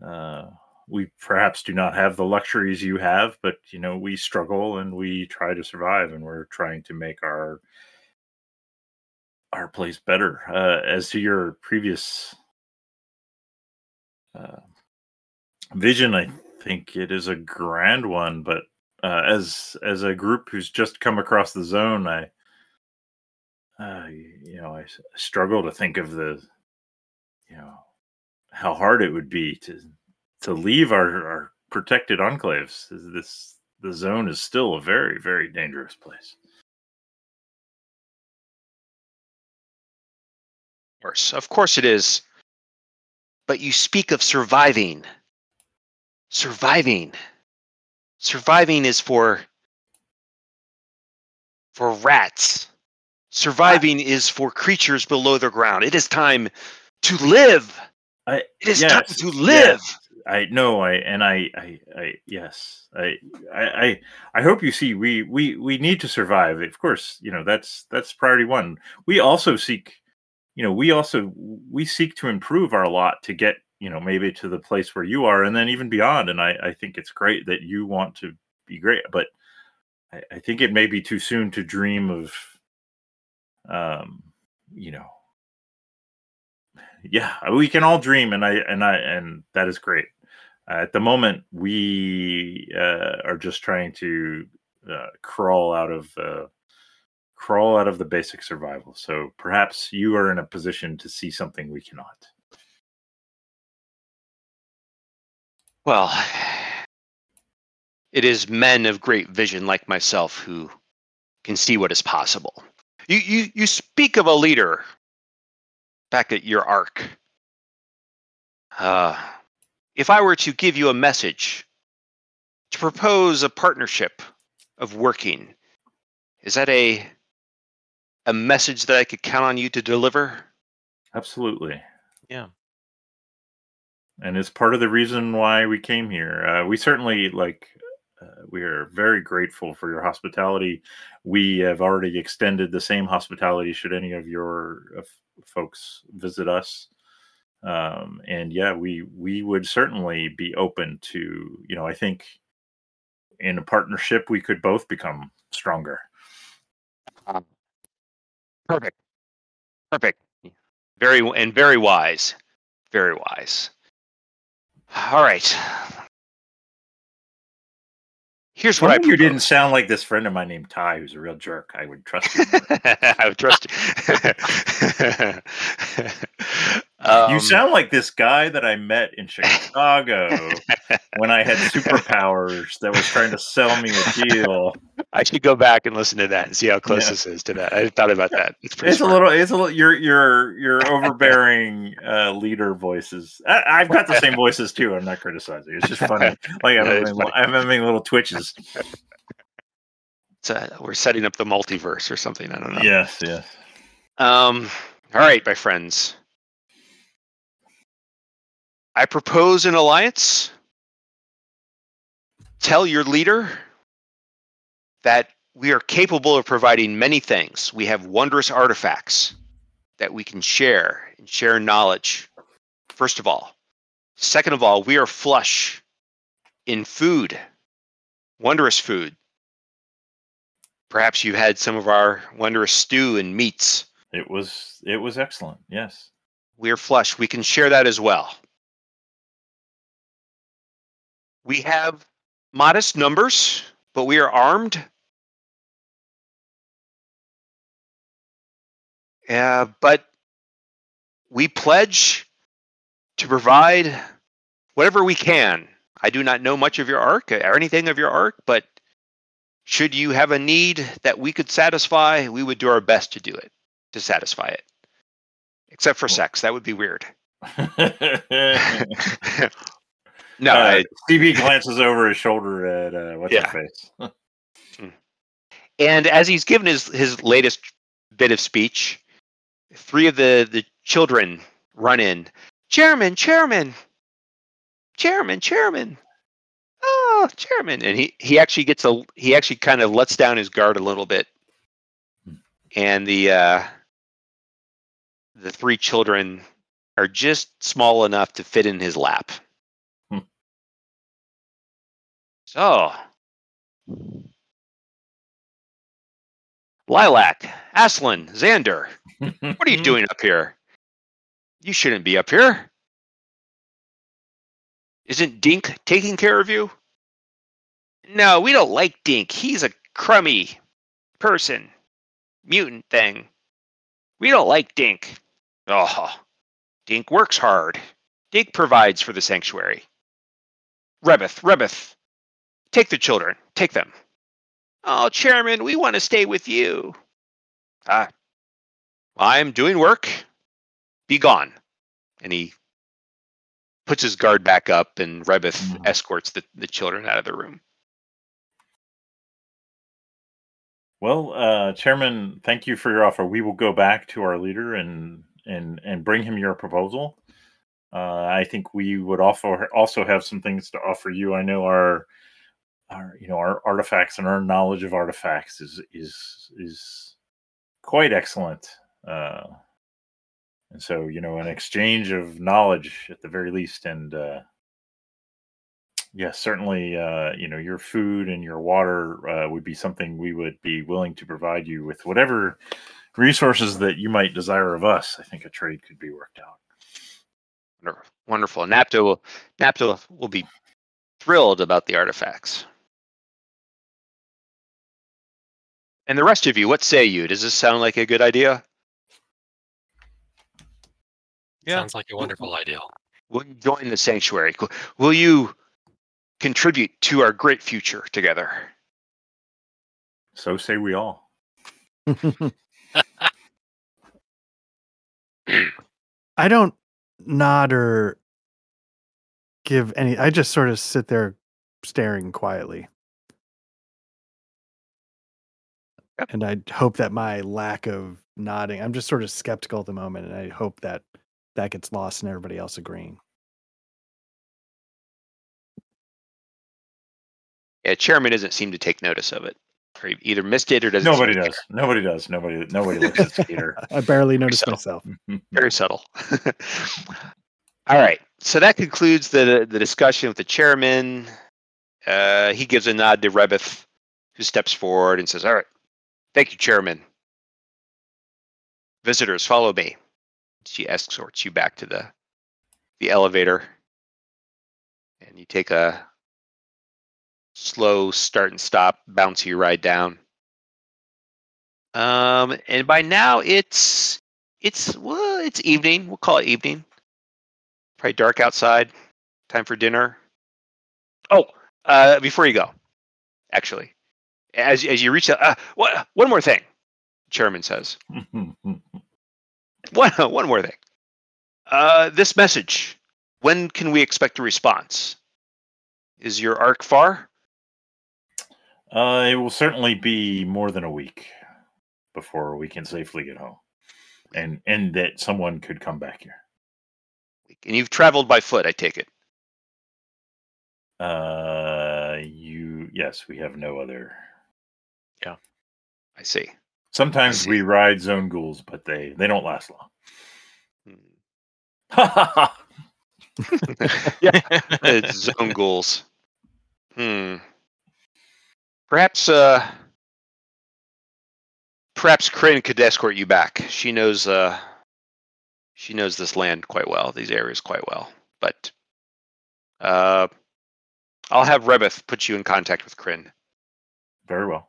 Uh, we perhaps do not have the luxuries you have, but you know we struggle and we try to survive, and we're trying to make our our place better. Uh, as to your previous uh, vision, I think it is a grand one, but uh, as as a group who's just come across the zone, I uh, you know I struggle to think of the you know how hard it would be to to leave our, our protected enclaves. This the zone is still a very very dangerous place. Course, of course it is. But you speak of surviving. Surviving. Surviving is for for rats. Surviving is for creatures below the ground. It is time to live. I It is time to live. yes. I know I and I I, I yes I, I I I hope you see we we we need to survive. Of course, you know that's that's priority one. We also seek, you know, we also we seek to improve our lot to get you know maybe to the place where you are and then even beyond. And I I think it's great that you want to be great, but I, I think it may be too soon to dream of, um, you know, yeah we can all dream and i and i and that is great at the moment, we uh, are just trying to uh, crawl out of uh, crawl out of the basic survival. So perhaps you are in a position to see something we cannot. Well, it is men of great vision like myself who can see what is possible. You you you speak of a leader back at your Ark. Uh, if I were to give you a message to propose a partnership of working, is that a a message that I could count on you to deliver? Absolutely. Yeah. And it's part of the reason why we came here. Uh, we certainly like. Uh, we are very grateful for your hospitality. We have already extended the same hospitality should any of your uh, folks visit us. Um, and yeah, we we would certainly be open to. You know, I think in a partnership we could both become stronger. Perfect. Perfect. Very and very wise. Very wise. All right. Here's what What I you didn't sound like this friend of mine named Ty, who's a real jerk. I would trust you. I would trust you. you Um, sound like this guy that I met in Chicago when I had superpowers that was trying to sell me a deal. I should go back and listen to that and see how close Yeah. this is to that. I thought about that. It's pretty It's a little, it's a little. Your your your overbearing uh, leader voices. I, I've got the same voices too. I'm not criticizing. It's just funny. Like I'm, having, funny. I'm having little twitches. It's, uh, we're setting up the multiverse or something. I don't know. Yes, yes. Um, all right, my friends. I propose an alliance. Tell your leader that we are capable of providing many things. We have wondrous artifacts that we can share and share knowledge. First of all. Second of all, we are flush in food, wondrous food. Perhaps you had some of our wondrous stew and meats. It was it was excellent. Yes. we are flush. We can share that as well. We have modest numbers, but we are armed. Uh, but we pledge to provide whatever we can. I do not know much of your Ark or anything of your Ark, but should you have a need that we could satisfy, we would do our best to do it, to satisfy it. Except for Cool. sex. That would be weird. no, uh, I, Stevie glances over his shoulder at uh, what's Yeah. face. and as he's given his his latest bit of speech, three of the the children run in. Chairman, chairman, chairman, chairman. Oh, chairman! And he he actually gets a he actually kind of lets down his guard a little bit, and the uh, the three children are just small enough to fit in his lap. So, Lilac, Aslan, Xander, what are you doing up here? You shouldn't be up here. Isn't Dink taking care of you? No, we don't like Dink. He's a crummy person, mutant thing. We don't like Dink. Oh, Dink works hard. Dink provides for the sanctuary. Rebeth, Rebeth, take the children. Take them. Oh, Chairman, we want to stay with you. Ah, I'm doing work. Be gone. And he puts his guard back up, and Rebeth Mhm. escorts the, the children out of the room. Well, uh, Chairman, thank you for your offer. We will go back to our leader and and and bring him your proposal. Uh, I think we would also also have some things to offer you. I know our our you know our artifacts and our knowledge of artifacts is is is quite excellent. Uh, and so you know an exchange of knowledge at the very least, and uh, Yes, certainly. Uh, you know, your food and your water uh, would be something we would be willing to provide you with whatever resources that you might desire of us. I think a trade could be worked out. Wonderful. Wonderful. Napto will Napto will be thrilled about the artifacts. And the rest of you, what say you? Does this sound like a good idea? Yeah. Sounds like a wonderful idea. Will you join the sanctuary? Will you contribute to our great future together? So say we all. I don't nod or give any. I just sort of sit there staring quietly. Yep. And I hope that my lack of nodding, I'm just sort of skeptical at the moment. And I hope that that gets lost in everybody else agreeing. Yeah, chairman doesn't seem to take notice of it, or either missed it or doesn't. Nobody to does. Nobody does. Nobody. Nobody looks at Skeeter. I barely noticed subtle. myself. Very subtle. All right. So that concludes the the discussion with the chairman. Uh, he gives a nod to Rebeth, who steps forward and says, "All right, thank you, chairman. Visitors, follow me." She escorts you back to the the elevator, and you take a slow start and stop, bouncy ride down. Um, and by now it's it's well, it's evening. We'll call it evening. Probably dark outside. Time for dinner. Oh, uh, before you go, actually, as as you reach out, uh, what, one more thing. Chairman says one one more thing. Uh, this message. When can we expect a response? Is your Ark far? uh, it will certainly be more than a week before we can safely get home, and and that someone could come back here. And you've traveled by foot, I take it. Uh, you yes, we have no other. I see. Sometimes see. we ride zone ghouls, but they they don't last long. Hmm. it's zone ghouls. Hmm. Perhaps, uh, perhaps Kryn could escort you back. She knows, uh, she knows this land quite well, these areas quite well. But, uh, I'll have Rebeth put you in contact with Kryn. Very well.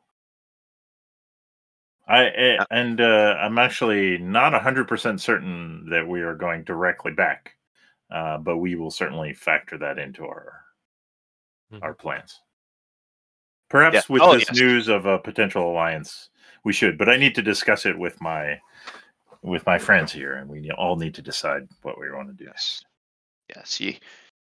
I eh, and uh, I'm actually not hundred percent certain that we are going directly back, uh, but we will certainly factor that into our Mhm. our plans. Perhaps Yeah. with Oh, this yes. news of a potential alliance, we should. But I need to discuss it with my with my friends here, and we all need to decide what we want to do. Yes. Yes. You,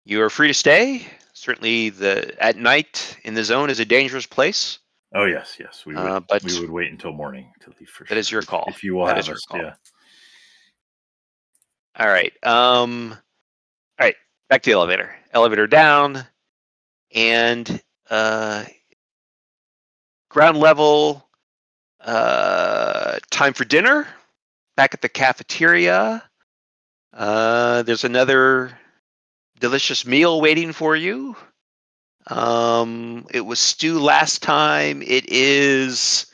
you are free to stay. Certainly, the at night in the zone is a dangerous place. Oh yes, yes, we would. Uh, but we would wait until morning to leave for sure. that is your call. If you will That have is your us, call. yeah. All right. Um. All right. Back to the elevator. Elevator down, and uh, ground level. Uh, time for dinner. Back at the cafeteria. Uh, there's another delicious meal waiting for you. Um, it was stew last time. It is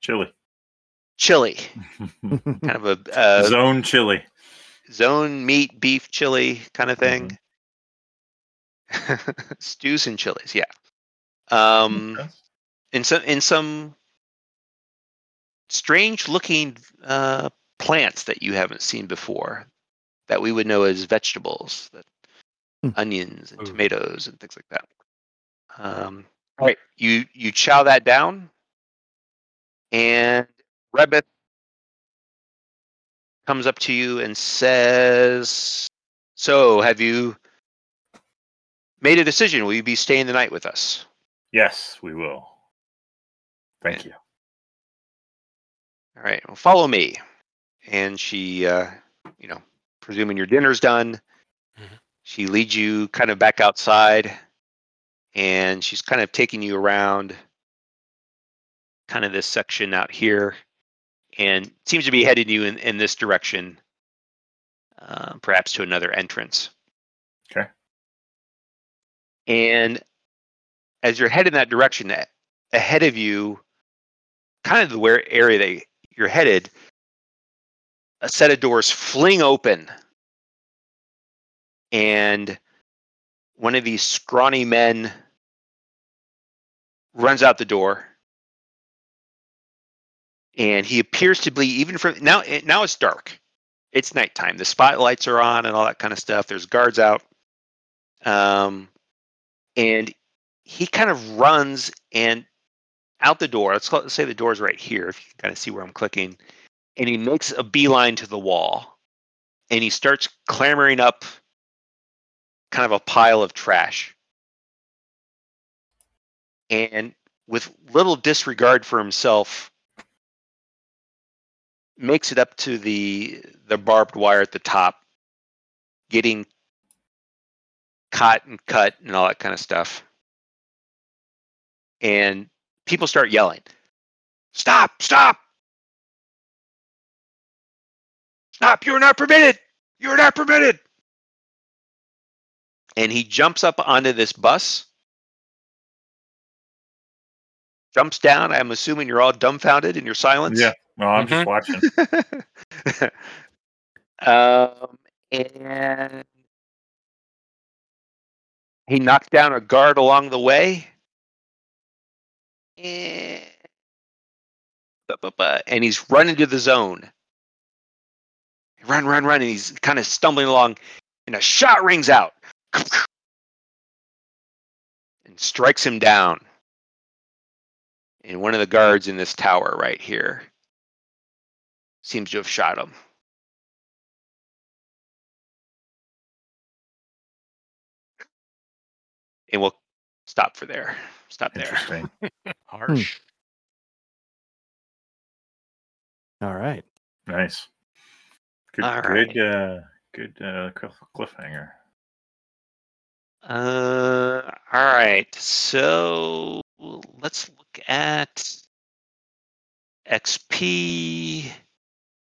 Chili, chili, kind of a uh, zone chili. zone meat beef chili kind of thing. Stews and chilies, yeah. Um, Okay. in some in some strange looking uh, plants that you haven't seen before, that we would know as vegetables, that Hmm. onions and Ooh. tomatoes and things like that. Um, all right, you you chow that down, and Rebeth comes up to you and says, "So, have you made a decision? Will you be staying the night with us?" Yes, we will. Thank you. All right, well, follow me. And she, uh, you know, presuming your dinner's done, Mhm. She leads you kind of back outside, and she's kind of taking you around, kind of this section out here, and seems to be heading you in, in this direction, uh, perhaps to another entrance. Okay. And as you're heading that direction, ahead of you, kind of the where area that you're headed, a set of doors fling open, and one of these scrawny men runs out the door. And he appears to be even from now now it's dark. It's nighttime. The spotlights are on and all that kind of stuff. There's guards out. Um, and he kind of runs and out the door. Let's, let's say the door's right here if you can kind of see where i'm clicking. And he makes a beeline to the wall. And he starts clambering up kind of a pile of trash. And with little disregard for himself makes it up to the the barbed wire at the top getting caught and cut and all that kind of stuff. And people start yelling stop stop! Stop you're not permitted! You're not permitted and he jumps up onto this bus jumps down i'm assuming you're all dumbfounded in your silence Yeah. No, I'm just Mhm. watching. um, and he knocked down a guard along the way. And, and he's running to the zone. Run, run, run. And he's kind of stumbling along, and a shot rings out and strikes him down. And one of the guards in this tower right here seems to have shot him. And we'll stop for there. Stop there. Interesting. Harsh. All right. nice. Good. All good. Uh, good uh, cliffhanger. Uh, all right. So let's look at XP.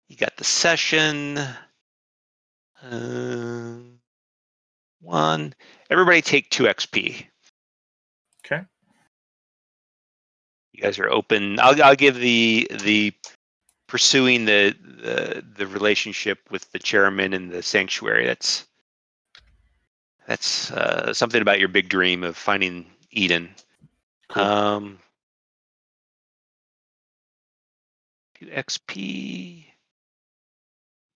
You got the session. Um, one. Everybody take two XP. Okay. You guys are open. I'll I'll give the the pursuing the the the relationship with the chairman and the sanctuary. That's that's uh, something about your big dream of finding Eden. Cool. Um, XP.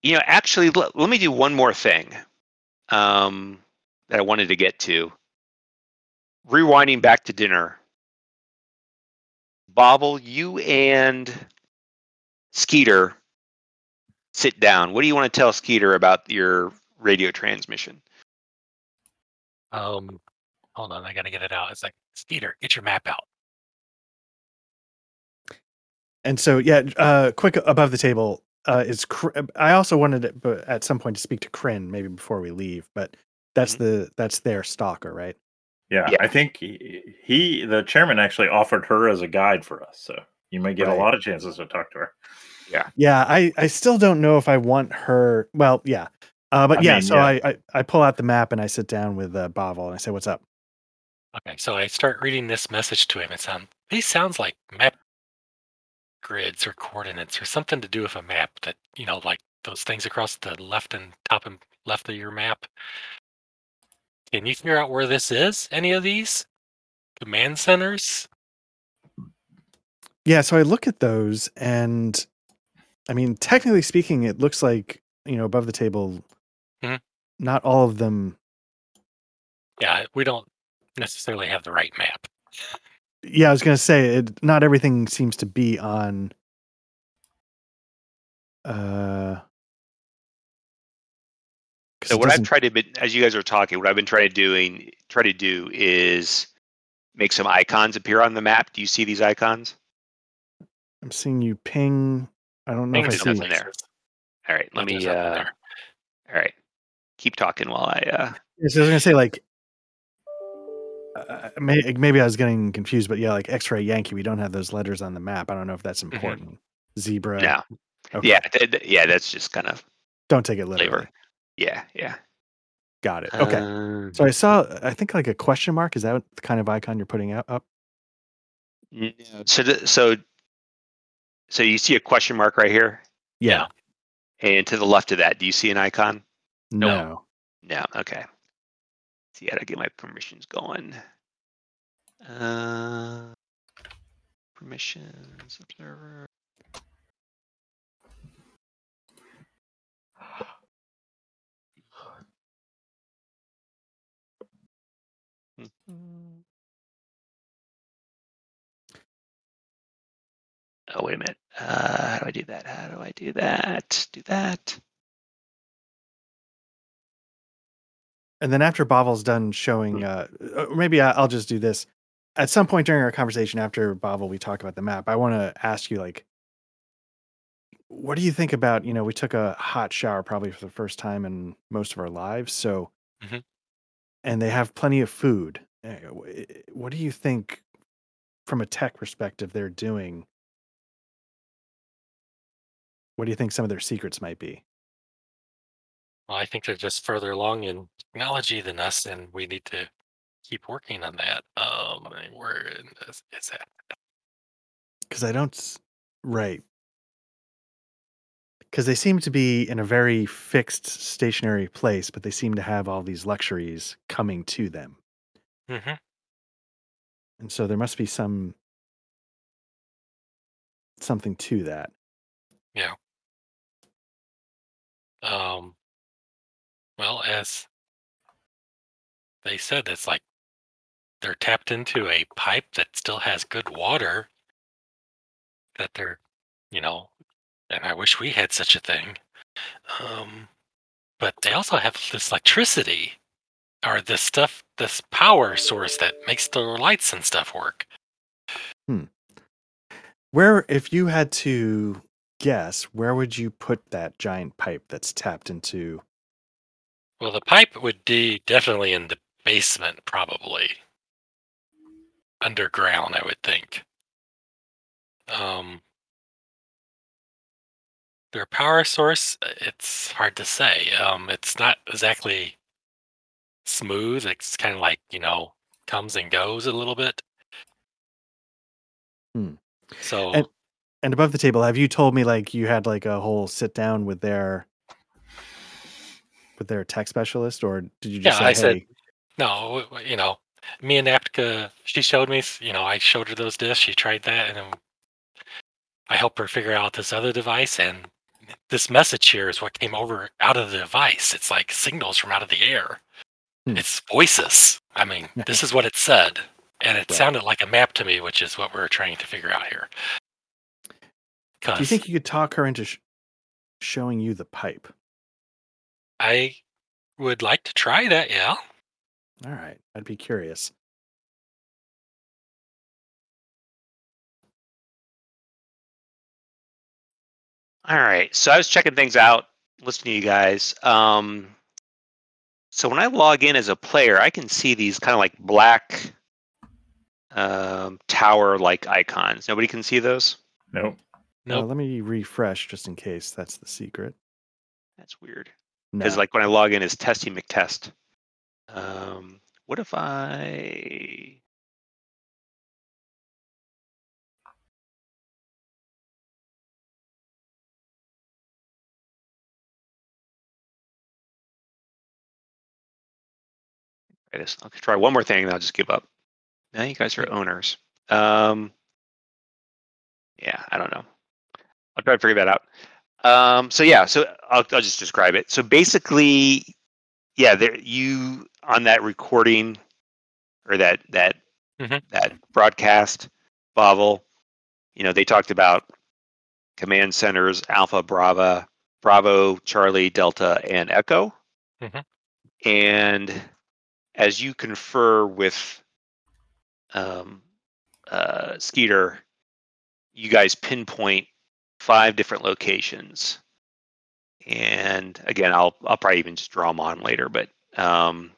You know, actually, let, let me do one more thing um, that I wanted to get to. Rewinding back to dinner. Bovel, you and Skeeter sit down. What do you want to tell Skeeter about your radio transmission? Um, hold on, I gotta get it out. It's like Skeeter, get your map out. And so, yeah, uh, quick above the table uh, is. Cr- I also wanted to, but at some point to speak to Kryn, maybe before we leave. But that's the that's their stalker, right? Yeah, Yeah. I think he, he, the chairman, actually offered her as a guide for us. So you may get Right. a lot of chances to talk to her. Yeah, yeah, I I still don't know if I want her. Well, yeah, uh, but I yeah. mean, so yeah. I, I I pull out the map and I sit down with uh, Bovel and I say, "What's up?" Okay, so I start reading this message to him. It sounds these sounds like map grids or coordinates or something to do with a map that you know, like those things across the left and top and left of your map. Can you figure out where this is? Any of these command centers? Yeah, so I look at those and I mean, technically speaking, it looks like, you know, above the table, Mhm. not all of them. Yeah, we don't necessarily have the right map. Yeah, I was going to say, it, not everything seems to be on. Uh, 'cause So what I've tried to, be- as you guys are talking, what I've been trying to doing, try to do is make some icons appear on the map. Do you see these icons? I'm seeing you ping. I don't know Ping if I there's some see. there. All right, let but me. there's Uh, there. all right, keep talking while I. Uh, Yeah, so I was going to say, like, uh, may, maybe I was getting confused, but yeah, like X-ray Yankee, we don't have those letters on the map. I don't know if that's important. Zebra. no, Okay. yeah, th- th- yeah, that's just kind of Don't take it literally. flavor. Yeah, yeah. Got it. Okay. Uh, So I saw, I think like a question mark. Is that the kind of icon you're putting out, up? no, so th- so so you see a question mark right here, Yeah. and to the left of that, do you see an icon? No. No. Okay. See, how to get my permissions going. Uh, permissions observer. Mhm. Oh, wait a minute. Uh, how do I do that? How do I do that? Do that. And then after Bovel's done showing, uh, uh, maybe I'll just do this. At some point during our conversation after Bovel, we talk about the map. I want to ask you, like, what do you think about? You know, we took a hot shower probably for the first time in most of our lives. So, Mhm. and they have plenty of food. Eh, What do you think, from a tech perspective, they're doing? What do you think some of their secrets might be? I think they're just further along in technology than us, and we need to keep working on that. Um, I mean, where in this is that? because I don't right because they seem to be in a very fixed stationary place, but they seem to have all these luxuries coming to them, hmm and so there must be some something to that. Yeah. Um, well, as they said, it's like they're tapped into a pipe that still has good water. That they're, you know, and I wish we had such a thing. Um, but they also have this electricity, or this stuff, this power source that makes the lights and stuff work. Hmm. Where, if you had to guess, where would you put that giant pipe that's tapped into? Well, the pipe would be definitely in the basement, probably underground. I would think. Um, their power source, uh, it's hard to say. Um, it's not exactly smooth. It's kind of like you know comes and goes a little bit. Hmm. So And- And above the table, have you told me like you had like a whole sit down with their with their tech specialist, or did you just Yeah, I say, said- No, you know, me and Aptica, she showed me, you know, I showed her those discs. She tried that, and then I helped her figure out this other device. And this message here is what came over out of the device. It's like signals from out of the air. Hmm. It's voices. I mean, this is what it said, and it Right. sounded like a map to me, which is what we're trying to figure out here. do you think you could talk her into sh- showing you the pipe?" I would like to try that. Yeah. All right, I'd be curious. All right. So I was checking things out, listening to you guys. Um, so when I log in as a player, I can see these kind of like black um, tower-like icons. Nobody can see those. Nope. No. Nope. let me refresh just in case that's the secret. That's weird. No. Because like when I log in as Testy McTest. Um, what if I? I'll try one more thing, and I'll just give up. Now you guys are owners. Um, yeah, I don't know. I'll try to figure that out. Um, so yeah, so I'll, I'll just describe it. So basically, yeah, there you on that recording or that that Mhm. that broadcast, Bovel, you know, they talked about command centers Alpha, Brava, Bravo, Charlie, Delta, and Echo. Mhm. And as you confer with um, uh, Skeeter, you guys pinpoint five different locations. And again, I'll I'll probably even just draw them on later, but um,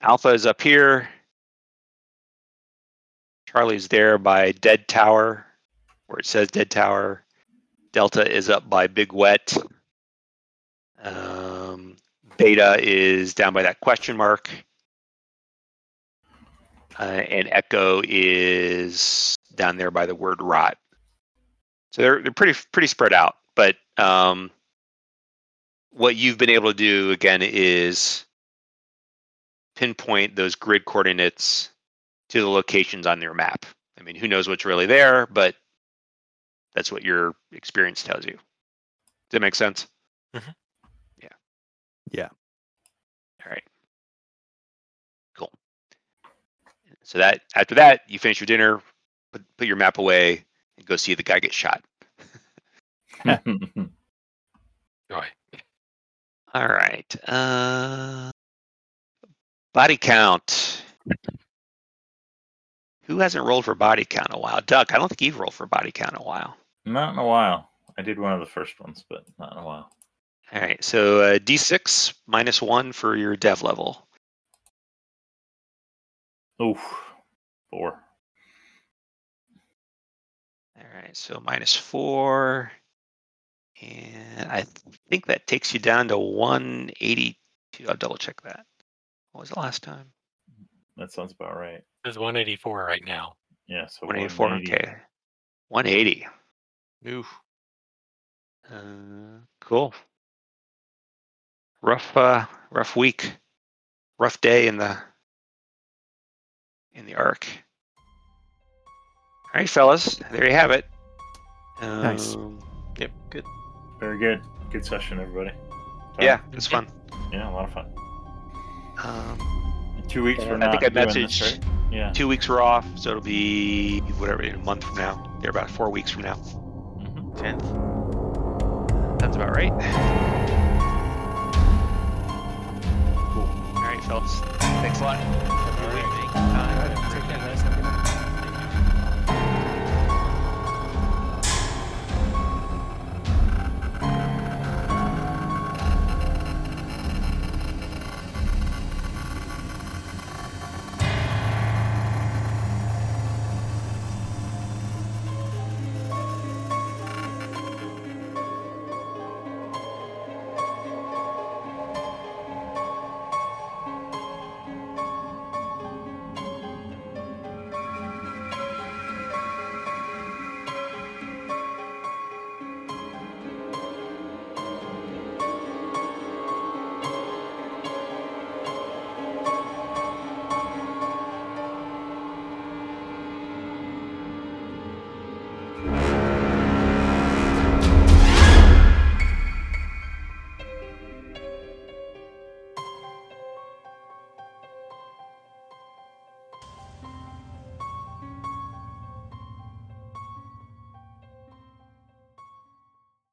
Alpha is up here. Charlie's there by Dead Tower, where it says Dead Tower. Delta is up by Big Wet. Um, Beta is down by that question mark. Uh, and Echo is down there by the word rot. So they're they're pretty pretty spread out. But um, what you've been able to do again is pinpoint those grid coordinates to the locations on your map. I mean, who knows what's really there, but that's what your experience tells you. Does that make sense? Mhm. Yeah. Yeah. All right. Cool. So that after that, you finish your dinner, put, put your map away, and go see the guy get shot. Joy. All right. Uh, body count. Who hasn't rolled for body count in a while? Duck, I don't think you've rolled for body count in a while. not in a while. I did one of the first ones, but not in a while. All right. So uh, D6 minus one for your dev level. Oof, four. Right. So minus four. And I think that takes you down to 182. I'll double check that. What was the last time? That sounds about right. It's 184 right now. Yeah, so 184. 180. Okay. 180. Oof. Uh, cool. Rough, uh, rough week, rough day in the in the ark. All right, fellas, there you have it. Nice. Um, Yep. Good. Very good. Good session, everybody. Tom? yeah, it was fun. Yeah, a lot of fun. Um, In two weeks, Yeah, we're I not think I doing this, messaged- right? Yeah. two weeks were off, so it'll be whatever in a month from now. They're about four weeks from now. Mhm. Tenth. That's about right. Cool. All right, fellas. Thanks a lot.